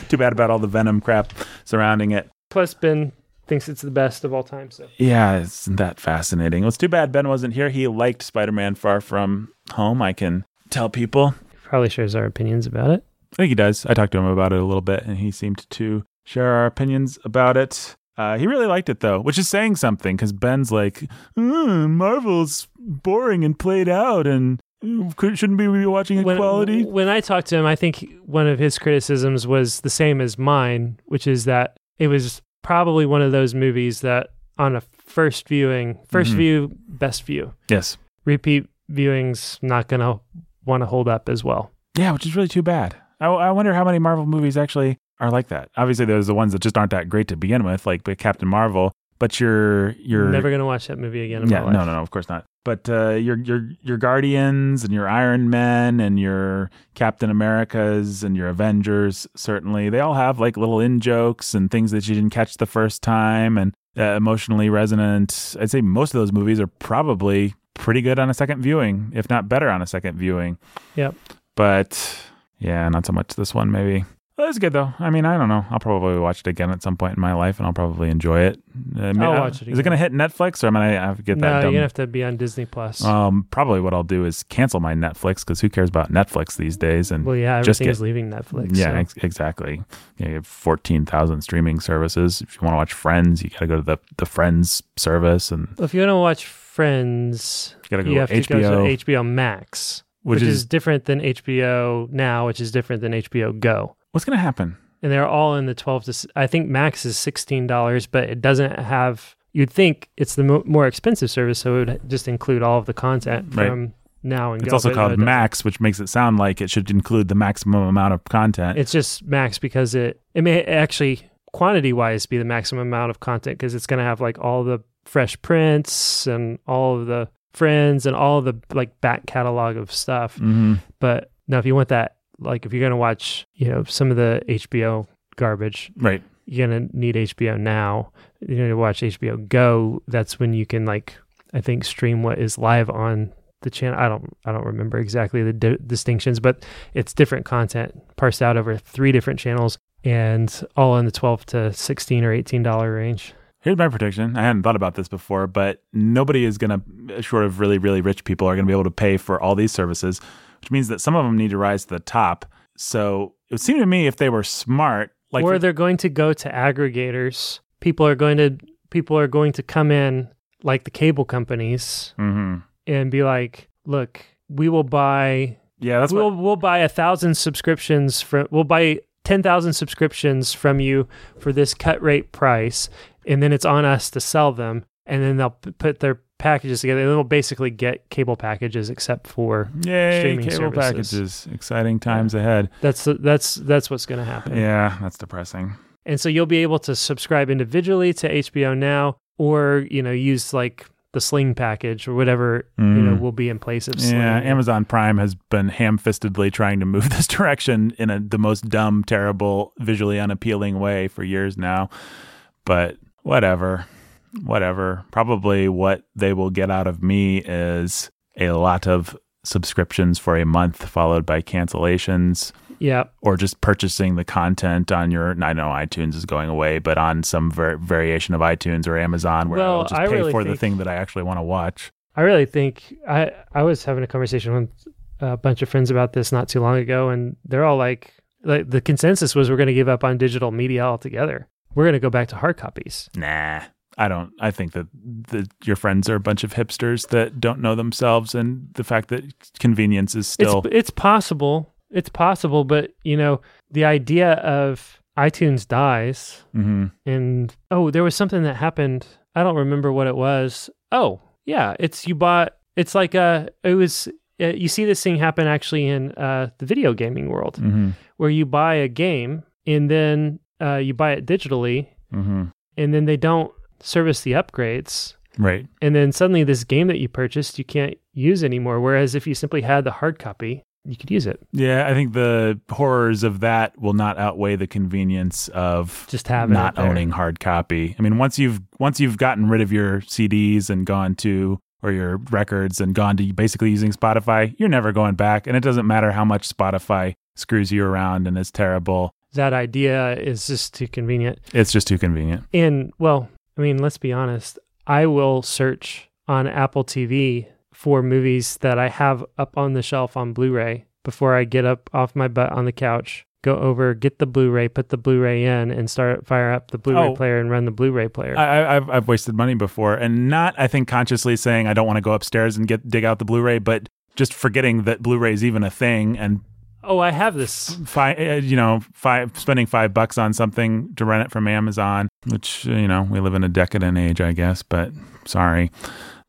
Too bad about all the Venom crap surrounding it. Plus, Ben thinks it's the best of all time. So Yeah, isn't that fascinating? Well, it's too bad Ben wasn't here. He liked Spider Man Far From Home. I can tell people. probably shares our opinions about it. I think he does. I talked to him about it a little bit, and he seemed to share our opinions about it. Uh, he really liked it though, which is saying something because Ben's like, "Uh, Marvel's boring and played out, and shouldn't we be watching when. When I talked to him, I think one of his criticisms was the same as mine, which is that it was probably one of those movies that on a first viewing, 1st Mhm. view, best view, yes. repeat viewings not going to want to hold up as well. Yeah, which is really too bad. I, I wonder how many Marvel movies actually are like that. Obviously, there's the ones that just aren't that great to begin with, like Captain Marvel. But you're you're Never going to watch that movie again in yeah, no, no, no, of course not. But uh, your your your Guardians and your Iron Men and your Captain Americas and your Avengers certainly they all have like little in jokes and things that you didn't catch the first time and uh, emotionally resonant. I'd say most of those movies are probably pretty good on a second viewing, if not better on a second viewing. Yep. But yeah, not so much this one maybe. Well, it's good though. I mean, I don't know. I'll probably watch it again at some point in my life, and I'll probably enjoy it. Uh, may- I'll uh, watch it Is it again. going to hit Netflix, or am I gonna have to get that. No, that you're to have to be on Disney Plus. um, probably what I'll do is cancel my Netflix because who cares about Netflix these days? And well, yeah, just everything is leaving Netflix. yeah, so. ex- exactly. Yeah, you have fourteen thousand streaming services. If you want to watch Friends, you got to go to the the Friends service, and Well, if you want to watch Friends, you got to go you to have to HBO, go to HBO Max, which, is different than HBO Now, which is different than HBO Go. What's going to happen. and they're all in the 12 to I think max is $16 but it doesn't have you'd think it's the mo- more expensive service so it would just include all of the content Right. from now and It's go also but no, called it. Max, which makes it sound like it should include the maximum amount of content. it's just max because it it may actually quantity wise be the maximum amount of content because it's going to have like all the Fresh Prince and all of the friends and all of the like back catalog of stuff hmm but now if you want that like if you're going to watch you know some of the hbo garbage Right. you're gonna need HBO now. You're gonna watch HBO Go. That's when you can like I think stream what is live on the channel. I don't I don't remember exactly the di- distinctions, but it's different content parsed out over three different channels and all in the twelve to sixteen or eighteen dollar range. Here's my prediction. I hadn't thought about this before, but nobody is going to, uh, short of really, really rich people, are going to be able to pay for all these services, which means that some of them need to rise to the top. So it would seem to me if they were smart, like or they're going to go to aggregators. People are going to people are going to come in like the cable companies Mhm. and be like, look, we will buy yeah, that's we'll what. we'll buy a thousand subscriptions from we'll buy ten thousand subscriptions from you for this cut rate price, and then it's on us to sell them, and then they'll p- put their packages together. They'll basically get cable packages except for Yay, streaming cable services. packages. Exciting times ahead. that's that's that's what's going to happen. Yeah, that's depressing. And so you'll be able to subscribe individually to HBO Now or, you know, use like the Sling package or whatever, you know, Mm. will be in place of Sling. Yeah, Amazon Prime has been ham-fistedly trying to move this direction in a, the most dumb, terrible, visually unappealing way for years now. But whatever, whatever. Probably what they will get out of me is a lot of subscriptions for a month, followed by cancellations, Yeah. or just purchasing the content on your. I know iTunes is going away, but on some var- variation of iTunes or Amazon, where Well, I'll just I pay really for the thing that I actually want to watch. I really think I I was having a conversation with a bunch of friends about this not too long ago and they're all like like the consensus was we're going to give up on digital media altogether. We're going to go back to hard copies. Nah, I don't. I think that the, your friends are a bunch of hipsters that don't know themselves, and the fact that convenience is still. It's it's possible. It's possible, but you know, the idea of iTunes dies hmm and oh, there was something that happened. I don't remember what it was. Oh, yeah, it's you bought. It's like uh, it was. Uh, you see this thing happen actually in uh, the video gaming world, hmm where you buy a game and then uh, you buy it digitally, hmm and then they don't service the upgrades, Right. and then suddenly this game that you purchased you can't use anymore. Whereas if you simply had the hard copy, you could use it. Yeah, I think the horrors of that will not outweigh the convenience of Just having not owning hard copy. I mean, once you've once you've gotten rid of your CDs and gone to or your records and gone to basically using Spotify, you're never going back. And it doesn't matter how much Spotify screws you around and is terrible. That idea is just too convenient. It's just too convenient. And well, I mean, let's be honest. I will search on Apple TV for movies that I have up on the shelf on Blu-ray before I get up off my butt on the couch, go over, get the Blu-ray, put the Blu-ray in, and start fire up the Blu-ray Oh. player and run the Blu-ray player. I, I- I've I've wasted money before, and not I think consciously saying I don't want to go upstairs and get dig out the Blu-ray, but just forgetting that Blu-ray is even a thing and oh, I have this. five you know five spending five bucks on something to rent it from Amazon, which you know we live in a decadent age, I guess. But sorry,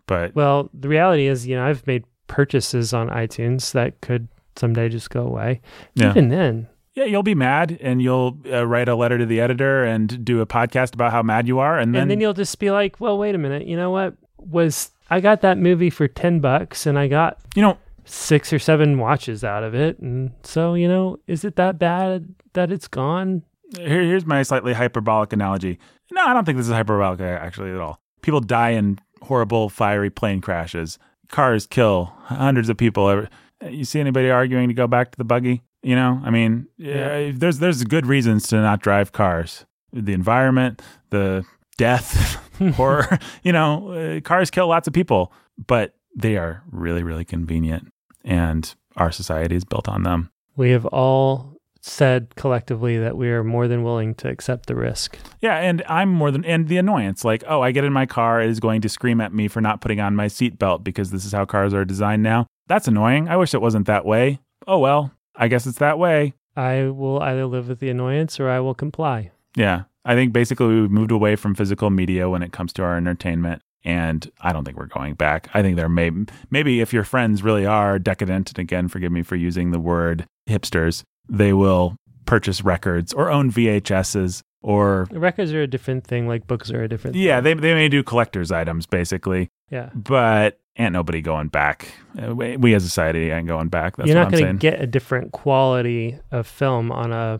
but Well, the reality is, you know, I've made purchases on iTunes that could someday just go away. yeah, Even then, yeah, you'll be mad, and you'll uh, write a letter to the editor and do a podcast about how mad you are, and then, and then you'll just be like, well, wait a minute. You know what? Was I got that movie for 10 bucks and I got you know six or seven watches out of it. And so, you know, is it that bad that it's gone? Here, here's my slightly hyperbolic analogy. No, I don't think this is hyperbolic uh, actually at all. People die in horrible fiery plane crashes. Cars kill hundreds of people. You see anybody arguing to go back to the buggy? You know, I mean, Yeah. uh, there's there's good reasons to not drive cars. The environment, the death, horror. You know, uh, cars kill lots of people, but they are really really convenient, and our society is built on them. We have all said collectively that we are more than willing to accept the risk. Yeah, and I'm more than and the annoyance. Like, oh, I get in my car, it is going to scream at me for not putting on my seatbelt because this is how cars are designed now. That's annoying. I wish it wasn't that way. Oh well, I guess it's that way. I will either live with the annoyance or I will comply. Yeah. I think basically we've moved away from physical media when it comes to our entertainment. And I don't think we're going back. I think there may maybe if your friends really are decadent, and again, forgive me for using the word hipsters, they will purchase records or own VHSs or Records are a different thing, like books are a different yeah, they they may do collector's items basically. Yeah. but ain't nobody going back. Uh, we, as a society ain't going back. That's You're what not I'm going saying. to get a different quality of film on a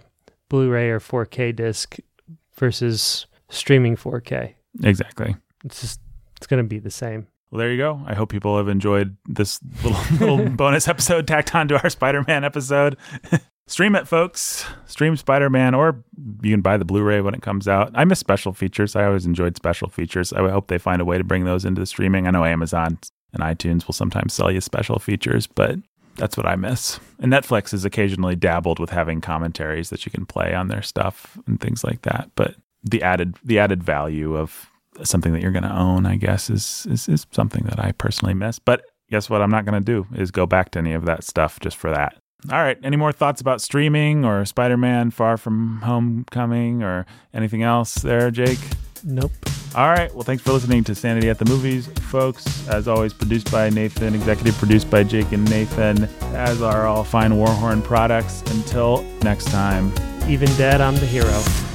Blu-ray or 4K disc versus streaming 4K. exactly. It's just it's going to be the same. Well, there you go. I hope people have enjoyed this little little bonus episode tacked onto our Spider-Man episode. Stream it, folks. Stream Spider-Man, or you can buy the Blu-ray when it comes out. I miss special features. I always enjoyed special features. I hope they find a way to bring those into the streaming. I know Amazon and iTunes will sometimes sell you special features, but that's what I miss. And Netflix has occasionally dabbled with having commentaries that you can play on their stuff and things like that. But the added the added value of something that you're going to own, I guess, is, is is something that I personally miss. But guess what? I'm not going to do is go back to any of that stuff just for that. All right. Any more thoughts about streaming or Spider-Man: Far From Homecoming or anything else there, Jake? Nope. All right. Well, thanks for listening to Sanity at the Movies, folks. As always, produced by Nathan, executive produced by Jake and Nathan, as are all fine Warhorn products. Until next time. Even dead, I'm the hero.